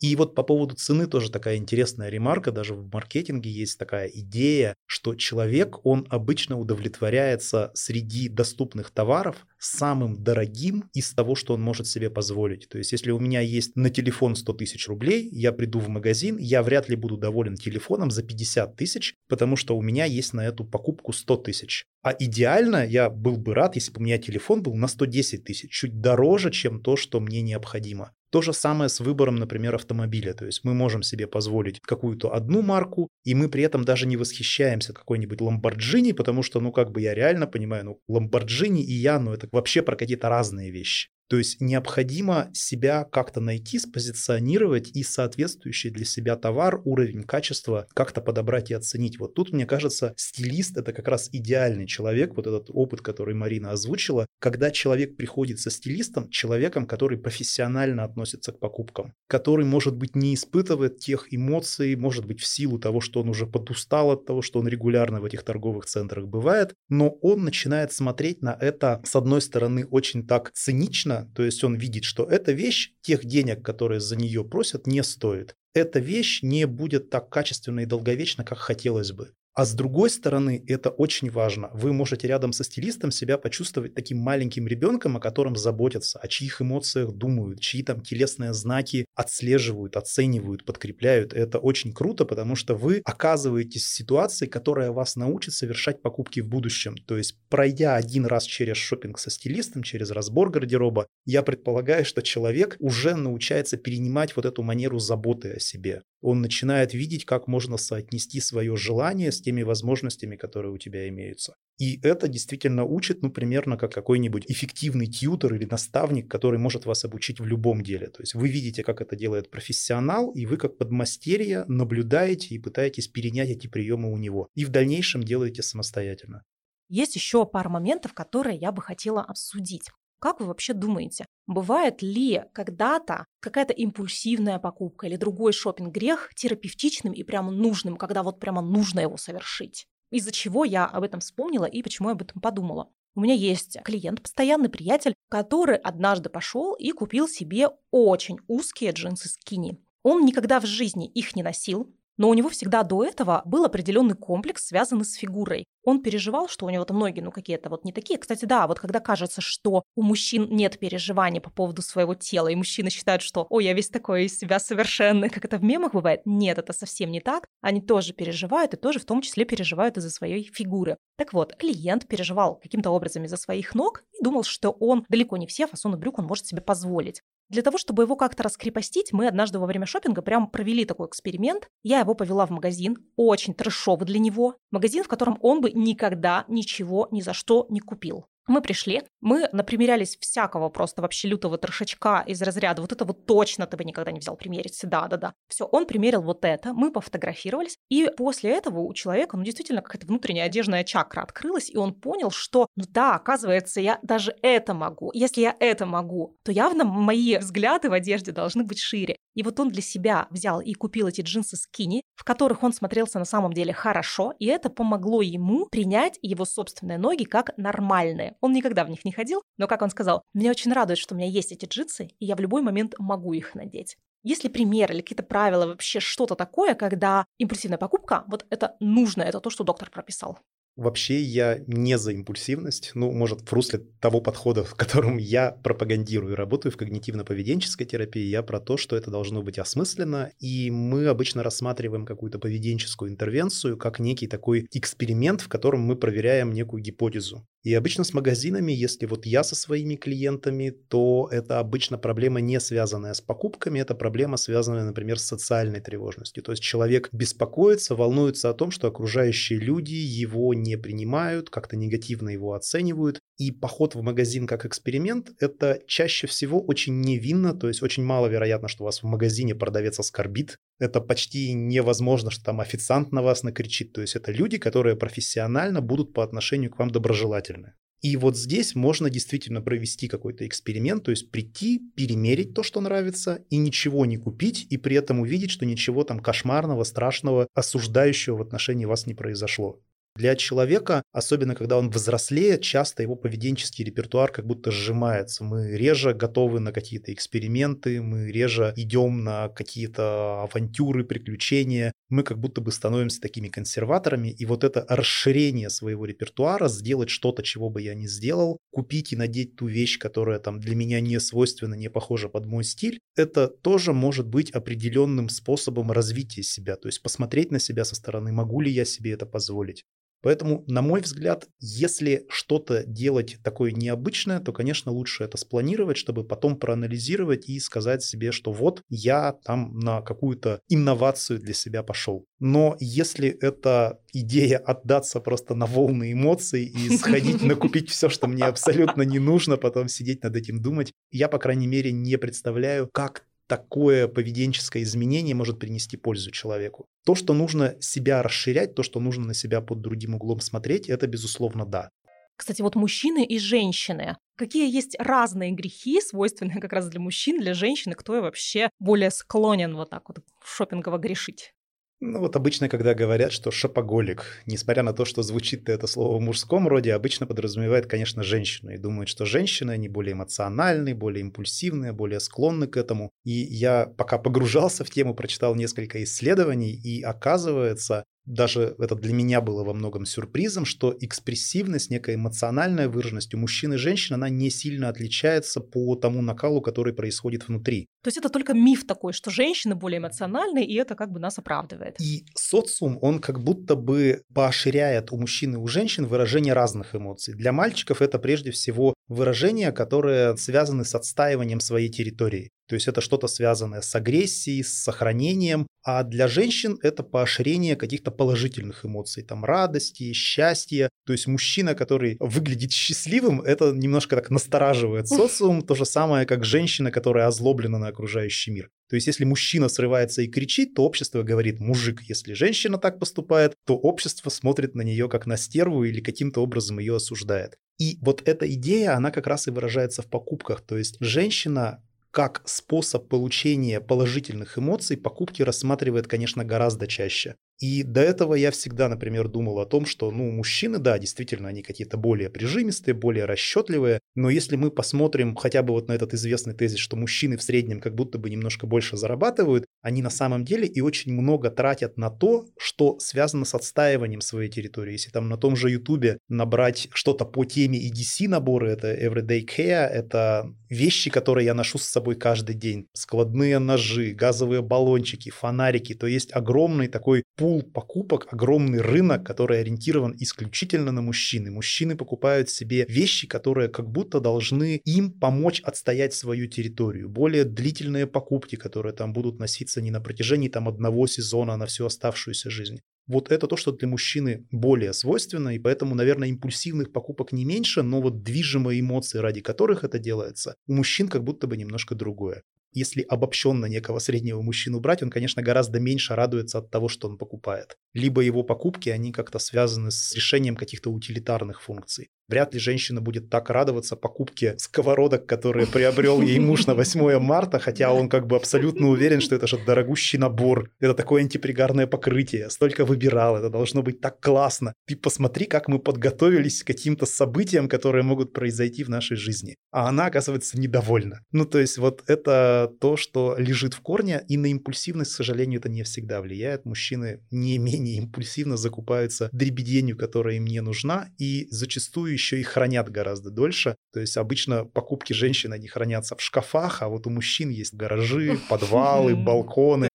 И вот по поводу цены тоже такая интересная ремарка, даже в маркетинге есть такая идея, что человек, он обычно удовлетворяется среди доступных товаров самым дорогим из того, что он может себе позволить. То есть, если у меня есть на телефон 100 тысяч рублей, я приду в магазин, я вряд ли буду доволен телефоном за 50 тысяч, потому что у меня есть на эту покупку 100 тысяч. А идеально я был бы рад, если бы у меня телефон был на 110 тысяч, чуть дороже, чем то, что мне необходимо. То же самое с выбором, например, автомобиля. То есть мы можем себе позволить какую-то одну марку, и мы при этом даже не восхищаемся какой-нибудь Ламборджини, потому что, ну, как бы я реально понимаю, ну, Ламборджини и я, ну, это вообще про какие-то разные вещи. То есть необходимо себя как-то найти, спозиционировать и соответствующий для себя товар, уровень качества как-то подобрать и оценить. Вот тут, мне кажется, стилист – это как раз идеальный человек, вот этот опыт, который Марина озвучила, когда человек приходит со стилистом, человеком, который профессионально относится к покупкам, который, может быть, не испытывает тех эмоций, может быть, в силу того, что он уже подустал от того, что он регулярно в этих торговых центрах бывает, но он начинает смотреть на это, с одной стороны, очень так цинично, выгодно, то есть он видит, что эта вещь тех денег, которые за нее просят, не стоит. Эта вещь не будет так качественно и долговечно, как хотелось бы. А с другой стороны, это очень важно. Вы можете рядом со стилистом себя почувствовать таким маленьким ребенком, о котором заботятся, о чьих эмоциях думают, чьи там телесные знаки отслеживают, оценивают, подкрепляют. Это очень круто, потому что вы оказываетесь в ситуации, которая вас научит совершать покупки в будущем. То есть, пройдя один раз через шопинг со стилистом, через разбор гардероба, я предполагаю, что человек уже научается перенимать вот эту манеру заботы о себе он начинает видеть, как можно соотнести свое желание с теми возможностями, которые у тебя имеются. И это действительно учит, ну, примерно как какой-нибудь эффективный тьютер или наставник, который может вас обучить в любом деле. То есть вы видите, как это делает профессионал, и вы как подмастерье наблюдаете и пытаетесь перенять эти приемы у него. И в дальнейшем делаете самостоятельно. Есть еще пара моментов, которые я бы хотела обсудить. Как вы вообще думаете, бывает ли когда-то какая-то импульсивная покупка или другой шопинг грех терапевтичным и прямо нужным, когда вот прямо нужно его совершить? Из-за чего я об этом вспомнила и почему я об этом подумала? У меня есть клиент, постоянный приятель, который однажды пошел и купил себе очень узкие джинсы скини. Он никогда в жизни их не носил, но у него всегда до этого был определенный комплекс, связанный с фигурой. Он переживал, что у него там ноги, ну, какие-то вот не такие. Кстати, да, вот когда кажется, что у мужчин нет переживаний по поводу своего тела, и мужчины считают, что, ой, я весь такой из себя совершенный, [LAUGHS] как это в мемах бывает. Нет, это совсем не так. Они тоже переживают, и тоже в том числе переживают из-за своей фигуры. Так вот, клиент переживал каким-то образом из-за своих ног и думал, что он далеко не все фасоны брюк он может себе позволить. Для того, чтобы его как-то раскрепостить, мы однажды во время шопинга прям провели такой эксперимент. Я его повела в магазин, очень трэшовый для него. Магазин, в котором он бы никогда ничего ни за что не купил. Мы пришли, мы напримерялись всякого просто вообще лютого трешачка из разряда вот это вот точно ты бы никогда не взял примерить. Да-да-да. Все, он примерил вот это, мы пофотографировались, и после этого у человека, ну, действительно, какая-то внутренняя одежная чакра открылась, и он понял, что, ну да, оказывается, я даже это могу. Если я это могу, то явно мои взгляды в одежде должны быть шире. И вот он для себя взял и купил эти джинсы скини, в которых он смотрелся на самом деле хорошо, и это помогло ему принять его собственные ноги как нормальные. Он никогда в них не ходил, но, как он сказал, меня очень радует, что у меня есть эти джинсы, и я в любой момент могу их надеть. Есть ли пример или какие-то правила, вообще что-то такое, когда импульсивная покупка, вот это нужно, это то, что доктор прописал? Вообще я не за импульсивность, ну, может, в русле того подхода, в котором я пропагандирую и работаю в когнитивно-поведенческой терапии, я про то, что это должно быть осмысленно, и мы обычно рассматриваем какую-то поведенческую интервенцию как некий такой эксперимент, в котором мы проверяем некую гипотезу. И обычно с магазинами, если вот я со своими клиентами, то это обычно проблема не связанная с покупками, это проблема связанная, например, с социальной тревожностью. То есть человек беспокоится, волнуется о том, что окружающие люди его не принимают, как-то негативно его оценивают. И поход в магазин как эксперимент – это чаще всего очень невинно, то есть очень маловероятно, что у вас в магазине продавец оскорбит. Это почти невозможно, что там официант на вас накричит. То есть это люди, которые профессионально будут по отношению к вам доброжелательны обязательны. И вот здесь можно действительно провести какой-то эксперимент, то есть прийти, перемерить то, что нравится, и ничего не купить, и при этом увидеть, что ничего там кошмарного, страшного, осуждающего в отношении вас не произошло. Для человека, особенно когда он взрослеет, часто его поведенческий репертуар как будто сжимается. Мы реже готовы на какие-то эксперименты, мы реже идем на какие-то авантюры, приключения. Мы как будто бы становимся такими консерваторами. И вот это расширение своего репертуара, сделать что-то, чего бы я не сделал, купить и надеть ту вещь, которая там для меня не свойственна, не похожа под мой стиль, это тоже может быть определенным способом развития себя. То есть посмотреть на себя со стороны, могу ли я себе это позволить. Поэтому, на мой взгляд, если что-то делать такое необычное, то, конечно, лучше это спланировать, чтобы потом проанализировать и сказать себе, что вот я там на какую-то инновацию для себя пошел. Но если это идея отдаться просто на волны эмоций и сходить [LAUGHS] накупить все, что мне абсолютно не нужно, потом сидеть над этим думать, я, по крайней мере, не представляю, как такое поведенческое изменение может принести пользу человеку. То, что нужно себя расширять, то, что нужно на себя под другим углом смотреть, это, безусловно, да. Кстати, вот мужчины и женщины. Какие есть разные грехи, свойственные как раз для мужчин, для женщин, и кто вообще более склонен вот так вот шопингово грешить? Ну вот обычно, когда говорят, что шопоголик, несмотря на то, что звучит это слово в мужском роде, обычно подразумевает, конечно, женщину. И думают, что женщины, они более эмоциональные, более импульсивные, более склонны к этому. И я пока погружался в тему, прочитал несколько исследований, и оказывается, даже это для меня было во многом сюрпризом, что экспрессивность, некая эмоциональная выраженность у мужчин и женщин, она не сильно отличается по тому накалу, который происходит внутри. То есть это только миф такой, что женщины более эмоциональные, и это как бы нас оправдывает. И социум, он как будто бы поощряет у мужчин и у женщин выражение разных эмоций. Для мальчиков это прежде всего выражения, которые связаны с отстаиванием своей территории. То есть это что-то связанное с агрессией, с сохранением. А для женщин это поощрение каких-то положительных эмоций, там радости, счастья. То есть мужчина, который выглядит счастливым, это немножко так настораживает социум. То же самое, как женщина, которая озлоблена на окружающий мир. То есть если мужчина срывается и кричит, то общество говорит «мужик». Если женщина так поступает, то общество смотрит на нее как на стерву или каким-то образом ее осуждает. И вот эта идея, она как раз и выражается в покупках. То есть женщина как способ получения положительных эмоций покупки рассматривает, конечно, гораздо чаще. И до этого я всегда, например, думал о том, что, ну, мужчины, да, действительно, они какие-то более прижимистые, более расчетливые, но если мы посмотрим хотя бы вот на этот известный тезис, что мужчины в среднем как будто бы немножко больше зарабатывают, они на самом деле и очень много тратят на то, что связано с отстаиванием своей территории. Если там на том же Ютубе набрать что-то по теме EDC наборы, это Everyday Care, это вещи, которые я ношу с собой каждый день, складные ножи, газовые баллончики, фонарики, то есть огромный такой пул покупок, огромный рынок, который ориентирован исключительно на мужчины. Мужчины покупают себе вещи, которые как будто должны им помочь отстоять свою территорию. Более длительные покупки, которые там будут носиться не на протяжении там одного сезона, а на всю оставшуюся жизнь. Вот это то, что для мужчины более свойственно, и поэтому, наверное, импульсивных покупок не меньше, но вот движимые эмоции, ради которых это делается, у мужчин как будто бы немножко другое если обобщенно некого среднего мужчину брать, он, конечно, гораздо меньше радуется от того, что он покупает. Либо его покупки, они как-то связаны с решением каких-то утилитарных функций. Вряд ли женщина будет так радоваться покупке сковородок, которые приобрел ей муж на 8 марта, хотя он как бы абсолютно уверен, что это же дорогущий набор, это такое антипригарное покрытие, столько выбирал, это должно быть так классно. Ты посмотри, как мы подготовились к каким-то событиям, которые могут произойти в нашей жизни. А она, оказывается, недовольна. Ну, то есть вот это то, что лежит в корне, и на импульсивность, к сожалению, это не всегда влияет. Мужчины не менее импульсивно закупаются дребеденью, которая им не нужна, и зачастую еще и хранят гораздо дольше. То есть обычно покупки женщин, они хранятся в шкафах, а вот у мужчин есть гаражи, [LAUGHS] подвалы, балконы.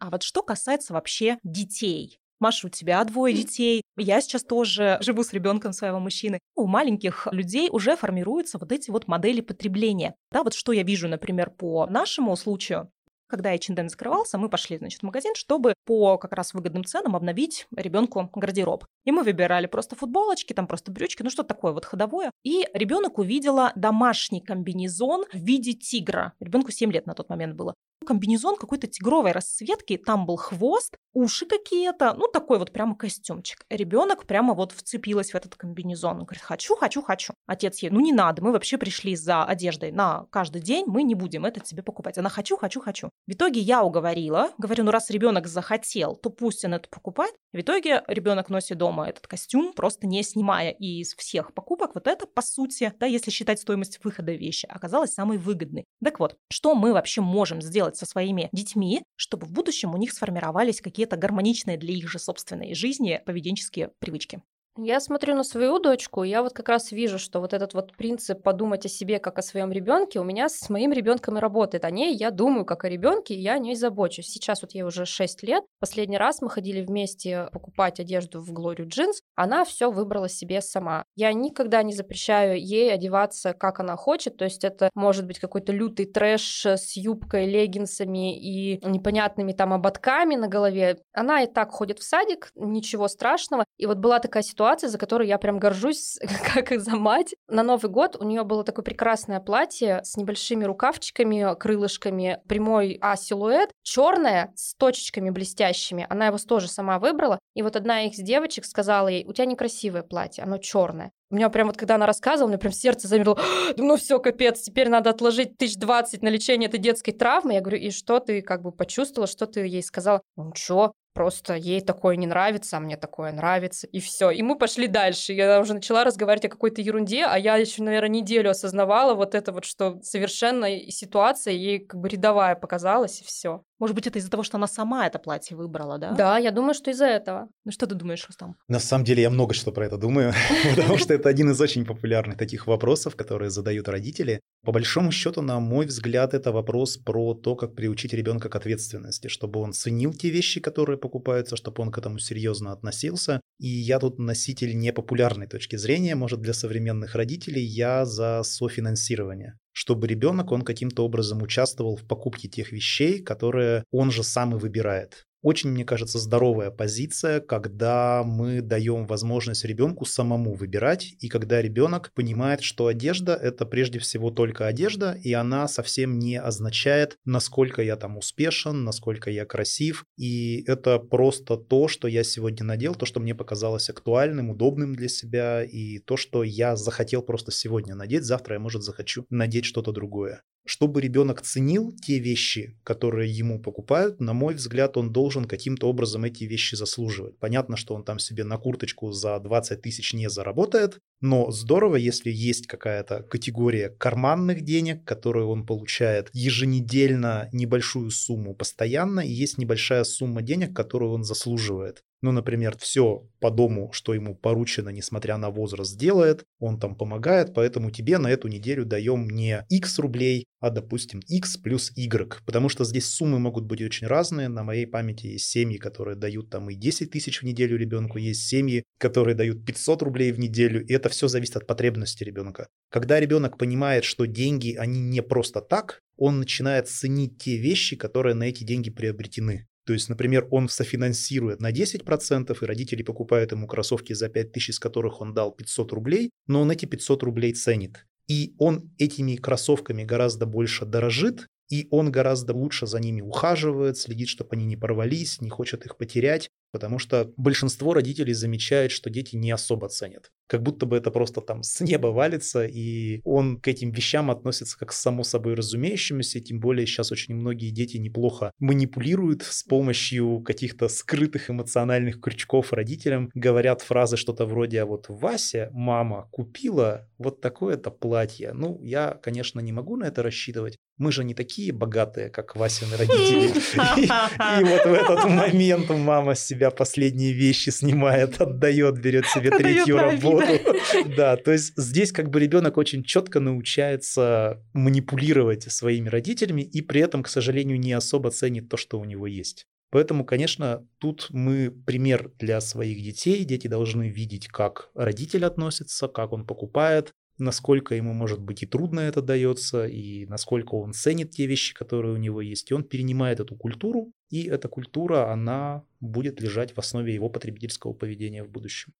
А вот что касается вообще детей, Маша, у тебя двое детей. Я сейчас тоже живу с ребенком своего мужчины. У маленьких людей уже формируются вот эти вот модели потребления. Да, вот что я вижу, например, по нашему случаю. Когда H&M закрывался, мы пошли, значит, в магазин, чтобы по как раз выгодным ценам обновить ребенку гардероб. И мы выбирали просто футболочки, там просто брючки, ну что такое вот ходовое. И ребенок увидела домашний комбинезон в виде тигра. Ребенку 7 лет на тот момент было комбинезон какой-то тигровой расцветки, там был хвост, уши какие-то, ну такой вот прямо костюмчик. Ребенок прямо вот вцепилась в этот комбинезон. Он говорит, хочу, хочу, хочу. Отец ей, ну не надо, мы вообще пришли за одеждой на каждый день, мы не будем это тебе покупать. Она хочу, хочу, хочу. В итоге я уговорила, говорю, ну раз ребенок захотел, то пусть он это покупает. В итоге ребенок носит дома этот костюм, просто не снимая из всех покупок вот это, по сути, да, если считать стоимость выхода вещи, оказалось самой выгодной. Так вот, что мы вообще можем сделать со своими детьми, чтобы в будущем у них сформировались какие-то гармоничные для их же собственной жизни поведенческие привычки? Я смотрю на свою дочку, я вот как раз вижу, что вот этот вот принцип подумать о себе как о своем ребенке у меня с моим ребенком и работает. О ней я думаю как о ребенке, и я о ней забочусь. Сейчас вот ей уже 6 лет. Последний раз мы ходили вместе покупать одежду в Глорию Джинс. Она все выбрала себе сама. Я никогда не запрещаю ей одеваться, как она хочет. То есть это может быть какой-то лютый трэш с юбкой, леггинсами и непонятными там ободками на голове. Она и так ходит в садик, ничего страшного. И вот была такая ситуация, ситуация, за которую я прям горжусь, [LAUGHS] как за мать. На Новый год у нее было такое прекрасное платье с небольшими рукавчиками, крылышками, прямой А-силуэт, черное с точечками блестящими. Она его тоже сама выбрала. И вот одна из девочек сказала ей, у тебя некрасивое платье, оно черное. У меня прям вот, когда она рассказывала, у меня прям сердце замерло. [GASPS] Ну все, капец, теперь надо отложить тысяч двадцать на лечение этой детской травмы. Я говорю, и что ты как бы почувствовала, что ты ей сказала? Ну что, Просто ей такое не нравится, а мне такое нравится, и все. И мы пошли дальше. Я уже начала разговаривать о какой-то ерунде, а я еще, наверное, неделю осознавала вот это вот, что совершенно ситуация ей как бы рядовая показалась, и все. Может быть, это из-за того, что она сама это платье выбрала, да? Да, я думаю, что из-за этого. Ну что ты думаешь, Рустам? На самом деле я много что про это думаю, [LAUGHS] потому что это один из очень популярных таких вопросов, которые задают родители. По большому счету, на мой взгляд, это вопрос про то, как приучить ребенка к ответственности, чтобы он ценил те вещи, которые покупаются, чтобы он к этому серьезно относился. И я тут носитель непопулярной точки зрения, может, для современных родителей, я за софинансирование чтобы ребенок, он каким-то образом участвовал в покупке тех вещей, которые он же сам и выбирает очень, мне кажется, здоровая позиция, когда мы даем возможность ребенку самому выбирать, и когда ребенок понимает, что одежда это прежде всего только одежда, и она совсем не означает, насколько я там успешен, насколько я красив, и это просто то, что я сегодня надел, то, что мне показалось актуальным, удобным для себя, и то, что я захотел просто сегодня надеть, завтра я, может, захочу надеть что-то другое. Чтобы ребенок ценил те вещи, которые ему покупают, на мой взгляд, он должен каким-то образом эти вещи заслуживать. Понятно, что он там себе на курточку за 20 тысяч не заработает, но здорово, если есть какая-то категория карманных денег, которые он получает еженедельно небольшую сумму постоянно, и есть небольшая сумма денег, которую он заслуживает. Ну, например, все по дому, что ему поручено, несмотря на возраст, делает, он там помогает, поэтому тебе на эту неделю даем не X рублей, а, допустим, X плюс Y, потому что здесь суммы могут быть очень разные. На моей памяти есть семьи, которые дают там и 10 тысяч в неделю ребенку, есть семьи, которые дают 500 рублей в неделю, и это все зависит от потребности ребенка. Когда ребенок понимает, что деньги, они не просто так, он начинает ценить те вещи, которые на эти деньги приобретены. То есть, например, он софинансирует на 10%, и родители покупают ему кроссовки за 5000, из которых он дал 500 рублей, но он эти 500 рублей ценит. И он этими кроссовками гораздо больше дорожит, и он гораздо лучше за ними ухаживает, следит, чтобы они не порвались, не хочет их потерять, потому что большинство родителей замечает, что дети не особо ценят. Как будто бы это просто там с неба валится, и он к этим вещам относится как само собой разумеющимся, тем более сейчас очень многие дети неплохо манипулируют с помощью каких-то скрытых эмоциональных крючков родителям, говорят фразы что-то вроде «А вот Вася, мама, купила вот такое-то платье». Ну, я, конечно, не могу на это рассчитывать, мы же не такие богатые, как Васины родители. [LAUGHS] И вот в этот момент мама с себя последние вещи снимает, [LAUGHS] отдает, берет себе третью работу. [LAUGHS] Да, то есть здесь как бы ребенок очень четко научается манипулировать своими родителями и при этом, к сожалению, не особо ценит то, что у него есть. Поэтому, конечно, тут мы пример для своих детей. Дети должны видеть, как родитель относится, как он покупает, насколько ему, может быть, и трудно это дается, и насколько он ценит те вещи, которые у него есть. И он перенимает эту культуру, и эта культура, она будет лежать в основе его потребительского поведения в будущем.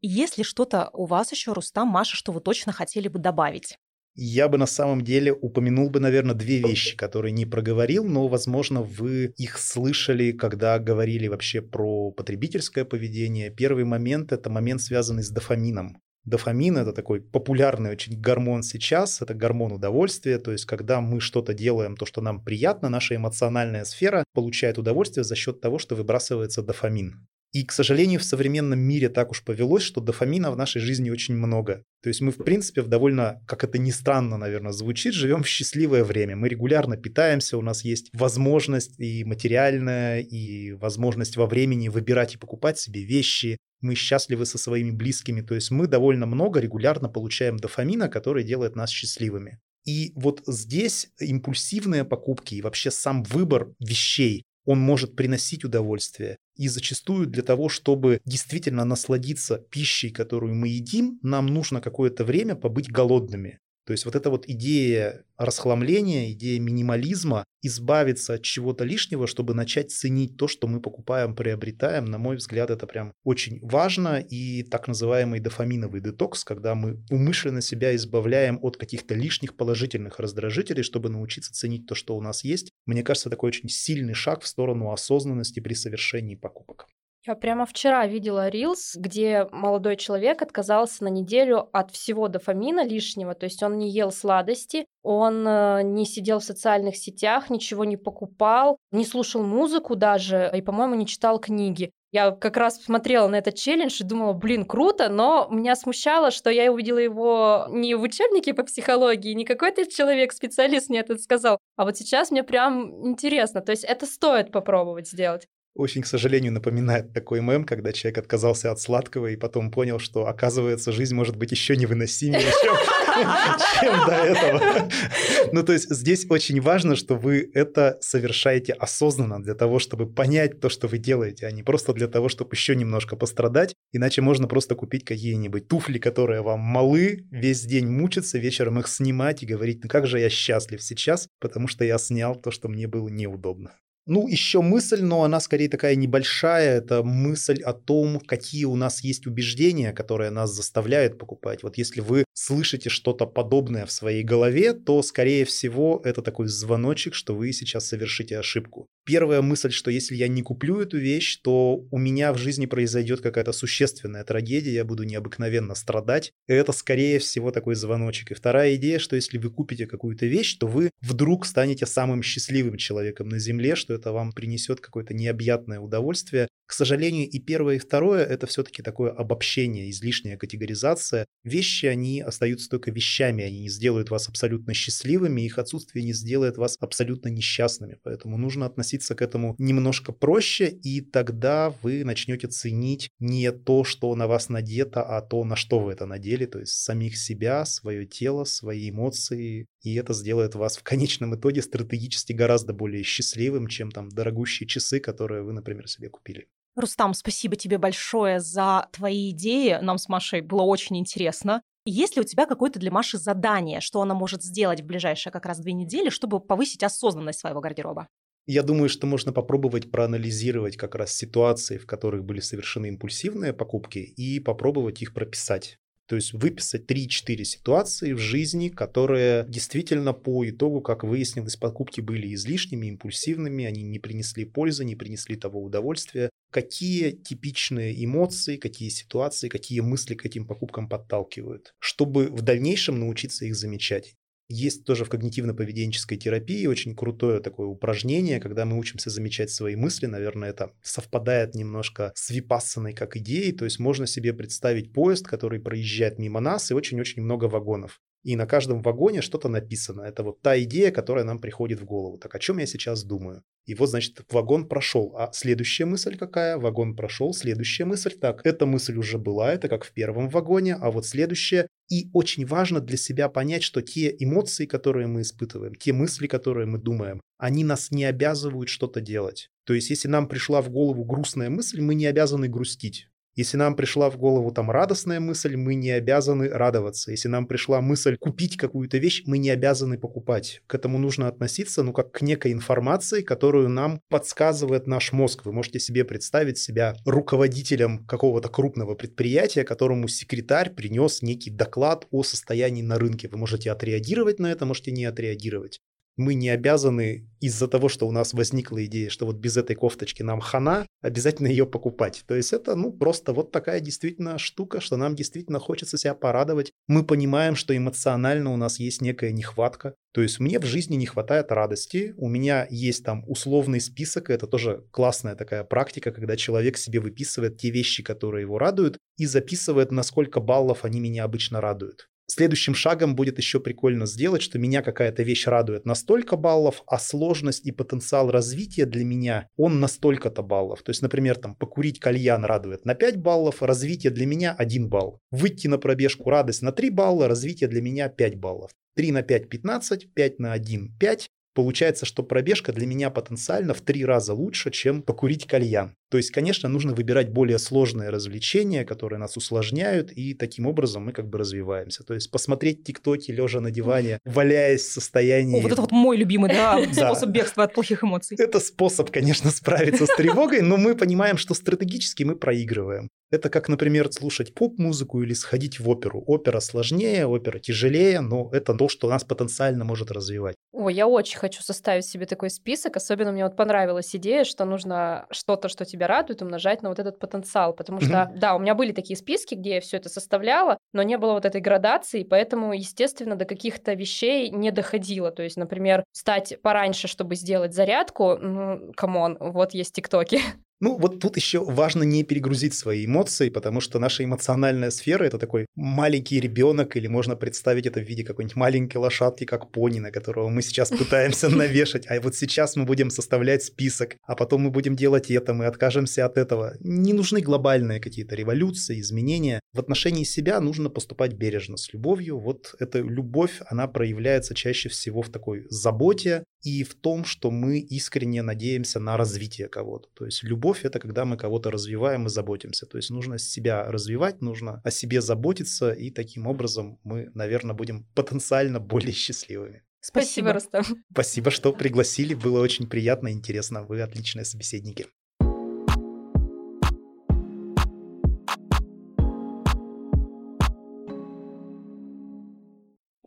Есть ли что-то у вас еще, Рустам, Маша, что вы точно хотели бы добавить? Я бы на самом деле упомянул бы, наверное, две вещи, которые не проговорил, но, возможно, вы их слышали, когда говорили вообще про потребительское поведение. Первый момент – это момент, связанный с дофамином. Дофамин – это такой популярный очень гормон сейчас, это гормон удовольствия, то есть когда мы что-то делаем, то, что нам приятно, наша эмоциональная сфера получает удовольствие за счет того, что выбрасывается дофамин. И, к сожалению, в современном мире так уж повелось, что дофамина в нашей жизни очень много. То есть мы, в принципе, в довольно, как это ни странно, наверное, звучит, живем в счастливое время. Мы регулярно питаемся, у нас есть возможность и материальная, и возможность во времени выбирать и покупать себе вещи. Мы счастливы со своими близкими. То есть мы довольно много регулярно получаем дофамина, который делает нас счастливыми. И вот здесь импульсивные покупки и вообще сам выбор вещей, он может приносить удовольствие. И зачастую для того, чтобы действительно насладиться пищей, которую мы едим, нам нужно какое-то время побыть голодными. То есть вот эта вот идея расхламления, идея минимализма, избавиться от чего-то лишнего, чтобы начать ценить то, что мы покупаем, приобретаем, на мой взгляд, это прям очень важно. И так называемый дофаминовый детокс, когда мы умышленно себя избавляем от каких-то лишних положительных раздражителей, чтобы научиться ценить то, что у нас есть, мне кажется, такой очень сильный шаг в сторону осознанности при совершении покупок. Я прямо вчера видела рилс, где молодой человек отказался на неделю от всего дофамина лишнего, то есть он не ел сладости, он э, не сидел в социальных сетях, ничего не покупал, не слушал музыку даже и, по-моему, не читал книги. Я как раз смотрела на этот челлендж и думала, блин, круто, но меня смущало, что я увидела его не в учебнике по психологии, не какой-то человек-специалист мне это сказал, а вот сейчас мне прям интересно. То есть это стоит попробовать сделать очень, к сожалению, напоминает такой мем, когда человек отказался от сладкого и потом понял, что, оказывается, жизнь может быть еще невыносимее, [LAUGHS] чем, чем до этого. [LAUGHS] Ну, то есть здесь очень важно, что вы это совершаете осознанно для того, чтобы понять то, что вы делаете, а не просто для того, чтобы еще немножко пострадать. Иначе можно просто купить какие-нибудь туфли, которые вам малы, весь день мучиться, вечером их снимать и говорить, ну как же я счастлив сейчас, потому что я снял то, что мне было неудобно. Ну, еще мысль, но она скорее такая небольшая. Это мысль о том, какие у нас есть убеждения, которые нас заставляют покупать. Вот если вы слышите что-то подобное в своей голове, то, скорее всего, это такой звоночек, что вы сейчас совершите ошибку. Первая мысль, что если я не куплю эту вещь, то у меня в жизни произойдет какая-то существенная трагедия, я буду необыкновенно страдать. И это, скорее всего, такой звоночек. И вторая идея, что если вы купите какую-то вещь, то вы вдруг станете самым счастливым человеком на Земле, что это вам принесет какое-то необъятное удовольствие. К сожалению, и первое, и второе – это все-таки такое обобщение, излишняя категоризация. Вещи, они остаются только вещами, они не сделают вас абсолютно счастливыми, их отсутствие не сделает вас абсолютно несчастными. Поэтому нужно относиться к этому немножко проще, и тогда вы начнете ценить не то, что на вас надето, а то, на что вы это надели, то есть самих себя, свое тело, свои эмоции, и это сделает вас в конечном итоге стратегически гораздо более счастливым, чем там дорогущие часы, которые вы, например, себе купили. Рустам, спасибо тебе большое за твои идеи. Нам с Машей было очень интересно. Есть ли у тебя какое-то для Маши задание, что она может сделать в ближайшие как раз две недели, чтобы повысить осознанность своего гардероба? Я думаю, что можно попробовать проанализировать как раз ситуации, в которых были совершены импульсивные покупки, и попробовать их прописать. То есть выписать 3-4 ситуации в жизни, которые действительно по итогу, как выяснилось, покупки были излишними, импульсивными, они не принесли пользы, не принесли того удовольствия. Какие типичные эмоции, какие ситуации, какие мысли к этим покупкам подталкивают, чтобы в дальнейшем научиться их замечать. Есть тоже в когнитивно-поведенческой терапии очень крутое такое упражнение, когда мы учимся замечать свои мысли. Наверное, это совпадает немножко с випассаной как идеей. То есть можно себе представить поезд, который проезжает мимо нас, и очень-очень много вагонов. И на каждом вагоне что-то написано. Это вот та идея, которая нам приходит в голову. Так о чем я сейчас думаю? И вот, значит, вагон прошел. А следующая мысль какая? Вагон прошел, следующая мысль. Так, эта мысль уже была, это как в первом вагоне, а вот следующая. И очень важно для себя понять, что те эмоции, которые мы испытываем, те мысли, которые мы думаем, они нас не обязывают что-то делать. То есть, если нам пришла в голову грустная мысль, мы не обязаны грустить. Если нам пришла в голову там радостная мысль, мы не обязаны радоваться. Если нам пришла мысль купить какую-то вещь, мы не обязаны покупать. К этому нужно относиться, ну, как к некой информации, которую нам подсказывает наш мозг. Вы можете себе представить себя руководителем какого-то крупного предприятия, которому секретарь принес некий доклад о состоянии на рынке. Вы можете отреагировать на это, можете не отреагировать мы не обязаны из-за того, что у нас возникла идея, что вот без этой кофточки нам хана, обязательно ее покупать. То есть это, ну, просто вот такая действительно штука, что нам действительно хочется себя порадовать. Мы понимаем, что эмоционально у нас есть некая нехватка. То есть мне в жизни не хватает радости, у меня есть там условный список, это тоже классная такая практика, когда человек себе выписывает те вещи, которые его радуют, и записывает, на сколько баллов они меня обычно радуют. Следующим шагом будет еще прикольно сделать, что меня какая-то вещь радует на столько баллов, а сложность и потенциал развития для меня, он на столько-то баллов. То есть, например, там покурить кальян радует на 5 баллов, развитие для меня 1 балл. Выйти на пробежку радость на 3 балла, развитие для меня 5 баллов. 3 на 5 – 15, 5 на 1 – 5, Получается, что пробежка для меня потенциально в три раза лучше, чем покурить кальян. То есть, конечно, нужно выбирать более сложные развлечения, которые нас усложняют, и таким образом мы как бы развиваемся. То есть посмотреть тиктоки, лежа на диване, валяясь в состоянии... О, вот это вот мой любимый, [LAUGHS] да, способ бегства от плохих эмоций. Это способ, конечно, справиться с тревогой, но мы понимаем, что стратегически мы проигрываем. Это как, например, слушать поп-музыку или сходить в оперу. Опера сложнее, опера тяжелее, но это то, что нас потенциально может развивать. О, я очень хочу составить себе такой список. Особенно мне вот понравилась идея, что нужно что-то, что тебя радует, умножать на вот этот потенциал. Потому что, mm-hmm. да, у меня были такие списки, где я все это составляла, но не было вот этой градации, поэтому, естественно, до каких-то вещей не доходило. То есть, например, встать пораньше, чтобы сделать зарядку, ну, come on, вот есть тиктоки. [LAUGHS] Ну, вот тут еще важно не перегрузить свои эмоции, потому что наша эмоциональная сфера – это такой маленький ребенок, или можно представить это в виде какой-нибудь маленькой лошадки, как пони, на которого мы сейчас [LAUGHS] пытаемся навешать. А вот сейчас мы будем составлять список, а потом мы будем делать это, мы откажемся от этого. Не нужны глобальные какие-то революции, изменения. В отношении себя нужно поступать бережно, с любовью. Вот эта любовь, она проявляется чаще всего в такой заботе, и в том, что мы искренне надеемся на развитие кого-то. То есть любовь – это когда мы кого-то развиваем и заботимся. То есть нужно себя развивать, нужно о себе заботиться, и таким образом мы, наверное, будем потенциально более счастливыми. Спасибо, Рустам. Спасибо, что пригласили. Было очень приятно и интересно. Вы отличные собеседники.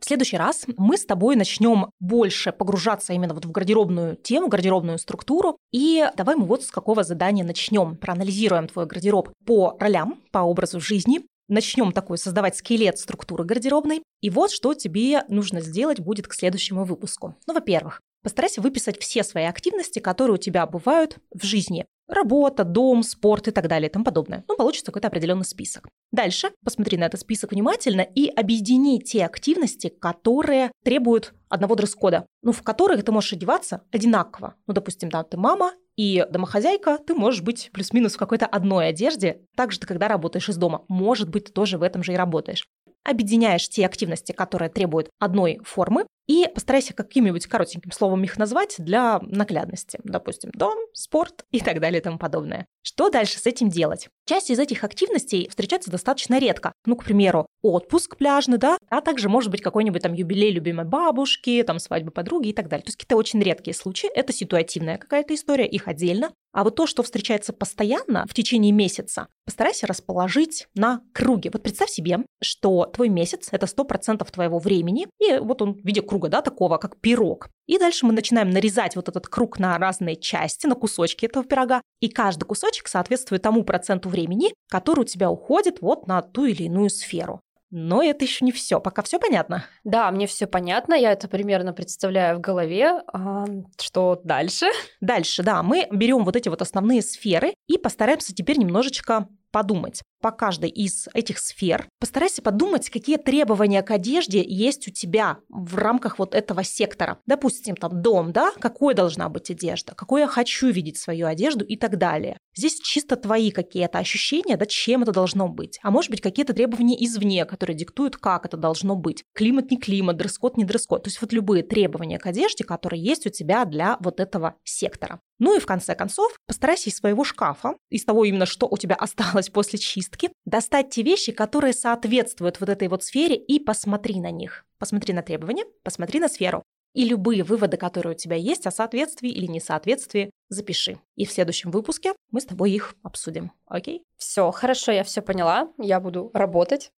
В следующий раз мы с тобой начнем больше погружаться именно вот в гардеробную тему, гардеробную структуру. И давай мы вот с какого задания начнем. Проанализируем твой гардероб по ролям, по образу жизни. Начнем такой создавать скелет структуры гардеробной. И вот что тебе нужно сделать будет к следующему выпуску. Ну, во-первых, Постарайся выписать все свои активности, которые у тебя бывают в жизни. Работа, дом, спорт и так далее и тому подобное. Ну, получится какой-то определенный список. Дальше посмотри на этот список внимательно и объедини те активности, которые требуют одного дресс-кода, ну, в которых ты можешь одеваться одинаково. Ну, допустим, да, ты мама и домохозяйка, ты можешь быть плюс-минус в какой-то одной одежде. Также ты, когда работаешь из дома, может быть, ты тоже в этом же и работаешь объединяешь те активности, которые требуют одной формы, и постарайся каким-нибудь коротеньким словом их назвать для наглядности. Допустим, дом, спорт и так далее и тому подобное. Что дальше с этим делать? Часть из этих активностей встречается достаточно редко. Ну, к примеру, отпуск пляжный, да, а также может быть какой-нибудь там юбилей любимой бабушки, там свадьба подруги и так далее. То есть какие-то очень редкие случаи. Это ситуативная какая-то история, их отдельно. А вот то, что встречается постоянно в течение месяца, постарайся расположить на круге. Вот представь себе, что твой месяц – это 100% твоего времени, и вот он в виде круга, да, такого, как пирог. И дальше мы начинаем нарезать вот этот круг на разные части, на кусочки этого пирога, и каждый кусочек соответствует тому проценту времени, который у тебя уходит вот на ту или иную сферу. Но это еще не все. Пока все понятно. Да, мне все понятно. Я это примерно представляю в голове. А, что дальше? Дальше, да, мы берем вот эти вот основные сферы и постараемся теперь немножечко подумать по каждой из этих сфер. Постарайся подумать, какие требования к одежде есть у тебя в рамках вот этого сектора. Допустим, там дом, да, какой должна быть одежда, какой я хочу видеть свою одежду и так далее. Здесь чисто твои какие-то ощущения, да, чем это должно быть. А может быть, какие-то требования извне, которые диктуют, как это должно быть. Климат не климат, дресс-код не дресс-код. То есть вот любые требования к одежде, которые есть у тебя для вот этого сектора. Ну и в конце концов, постарайся из своего шкафа, из того именно, что у тебя [LAUGHS] осталось после чистки, достать те вещи, которые соответствуют вот этой вот сфере и посмотри на них. Посмотри на требования, посмотри на сферу. И любые выводы, которые у тебя есть о соответствии или несоответствии, запиши. И в следующем выпуске мы с тобой их обсудим. Окей? Все, хорошо, я все поняла. Я буду работать.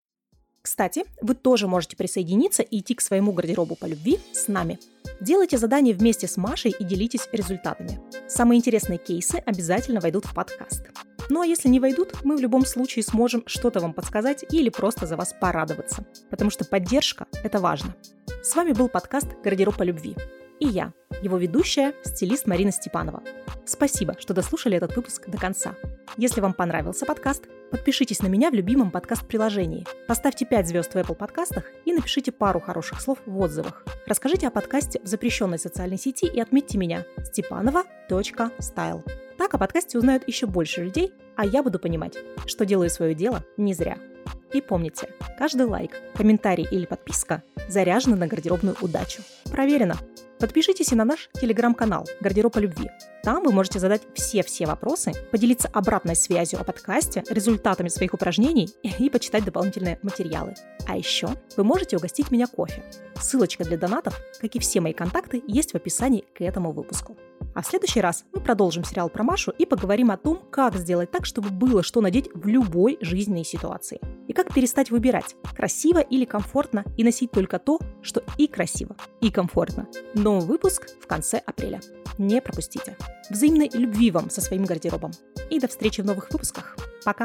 Кстати, вы тоже можете присоединиться и идти к своему гардеробу по любви с нами. Делайте задания вместе с Машей и делитесь результатами. Самые интересные кейсы обязательно войдут в подкаст. Ну а если не войдут, мы в любом случае сможем что-то вам подсказать или просто за вас порадоваться. Потому что поддержка – это важно. С вами был подкаст «Гардероб по любви». И я, его ведущая, стилист Марина Степанова. Спасибо, что дослушали этот выпуск до конца. Если вам понравился подкаст, подпишитесь на меня в любимом подкаст-приложении, поставьте 5 звезд в Apple подкастах и напишите пару хороших слов в отзывах. Расскажите о подкасте в запрещенной социальной сети и отметьте меня stepanova.style. Так о подкасте узнают еще больше людей, а я буду понимать, что делаю свое дело не зря. И помните, каждый лайк, комментарий или подписка заряжены на гардеробную удачу. Проверено! Подпишитесь и на наш телеграм-канал «Гардероб по любви». Там вы можете задать все-все вопросы, поделиться обратной связью о подкасте, результатами своих упражнений [LAUGHS] и почитать дополнительные материалы. А еще вы можете угостить меня кофе. Ссылочка для донатов, как и все мои контакты, есть в описании к этому выпуску. А в следующий раз мы продолжим сериал про Машу и поговорим о том, как сделать так, чтобы было что надеть в любой жизненной ситуации. И как перестать выбирать, красиво или комфортно, и носить только то, что и красиво, и комфортно. Новый выпуск в конце апреля. Не пропустите. Взаимной любви вам со своим гардеробом. И до встречи в новых выпусках. Пока!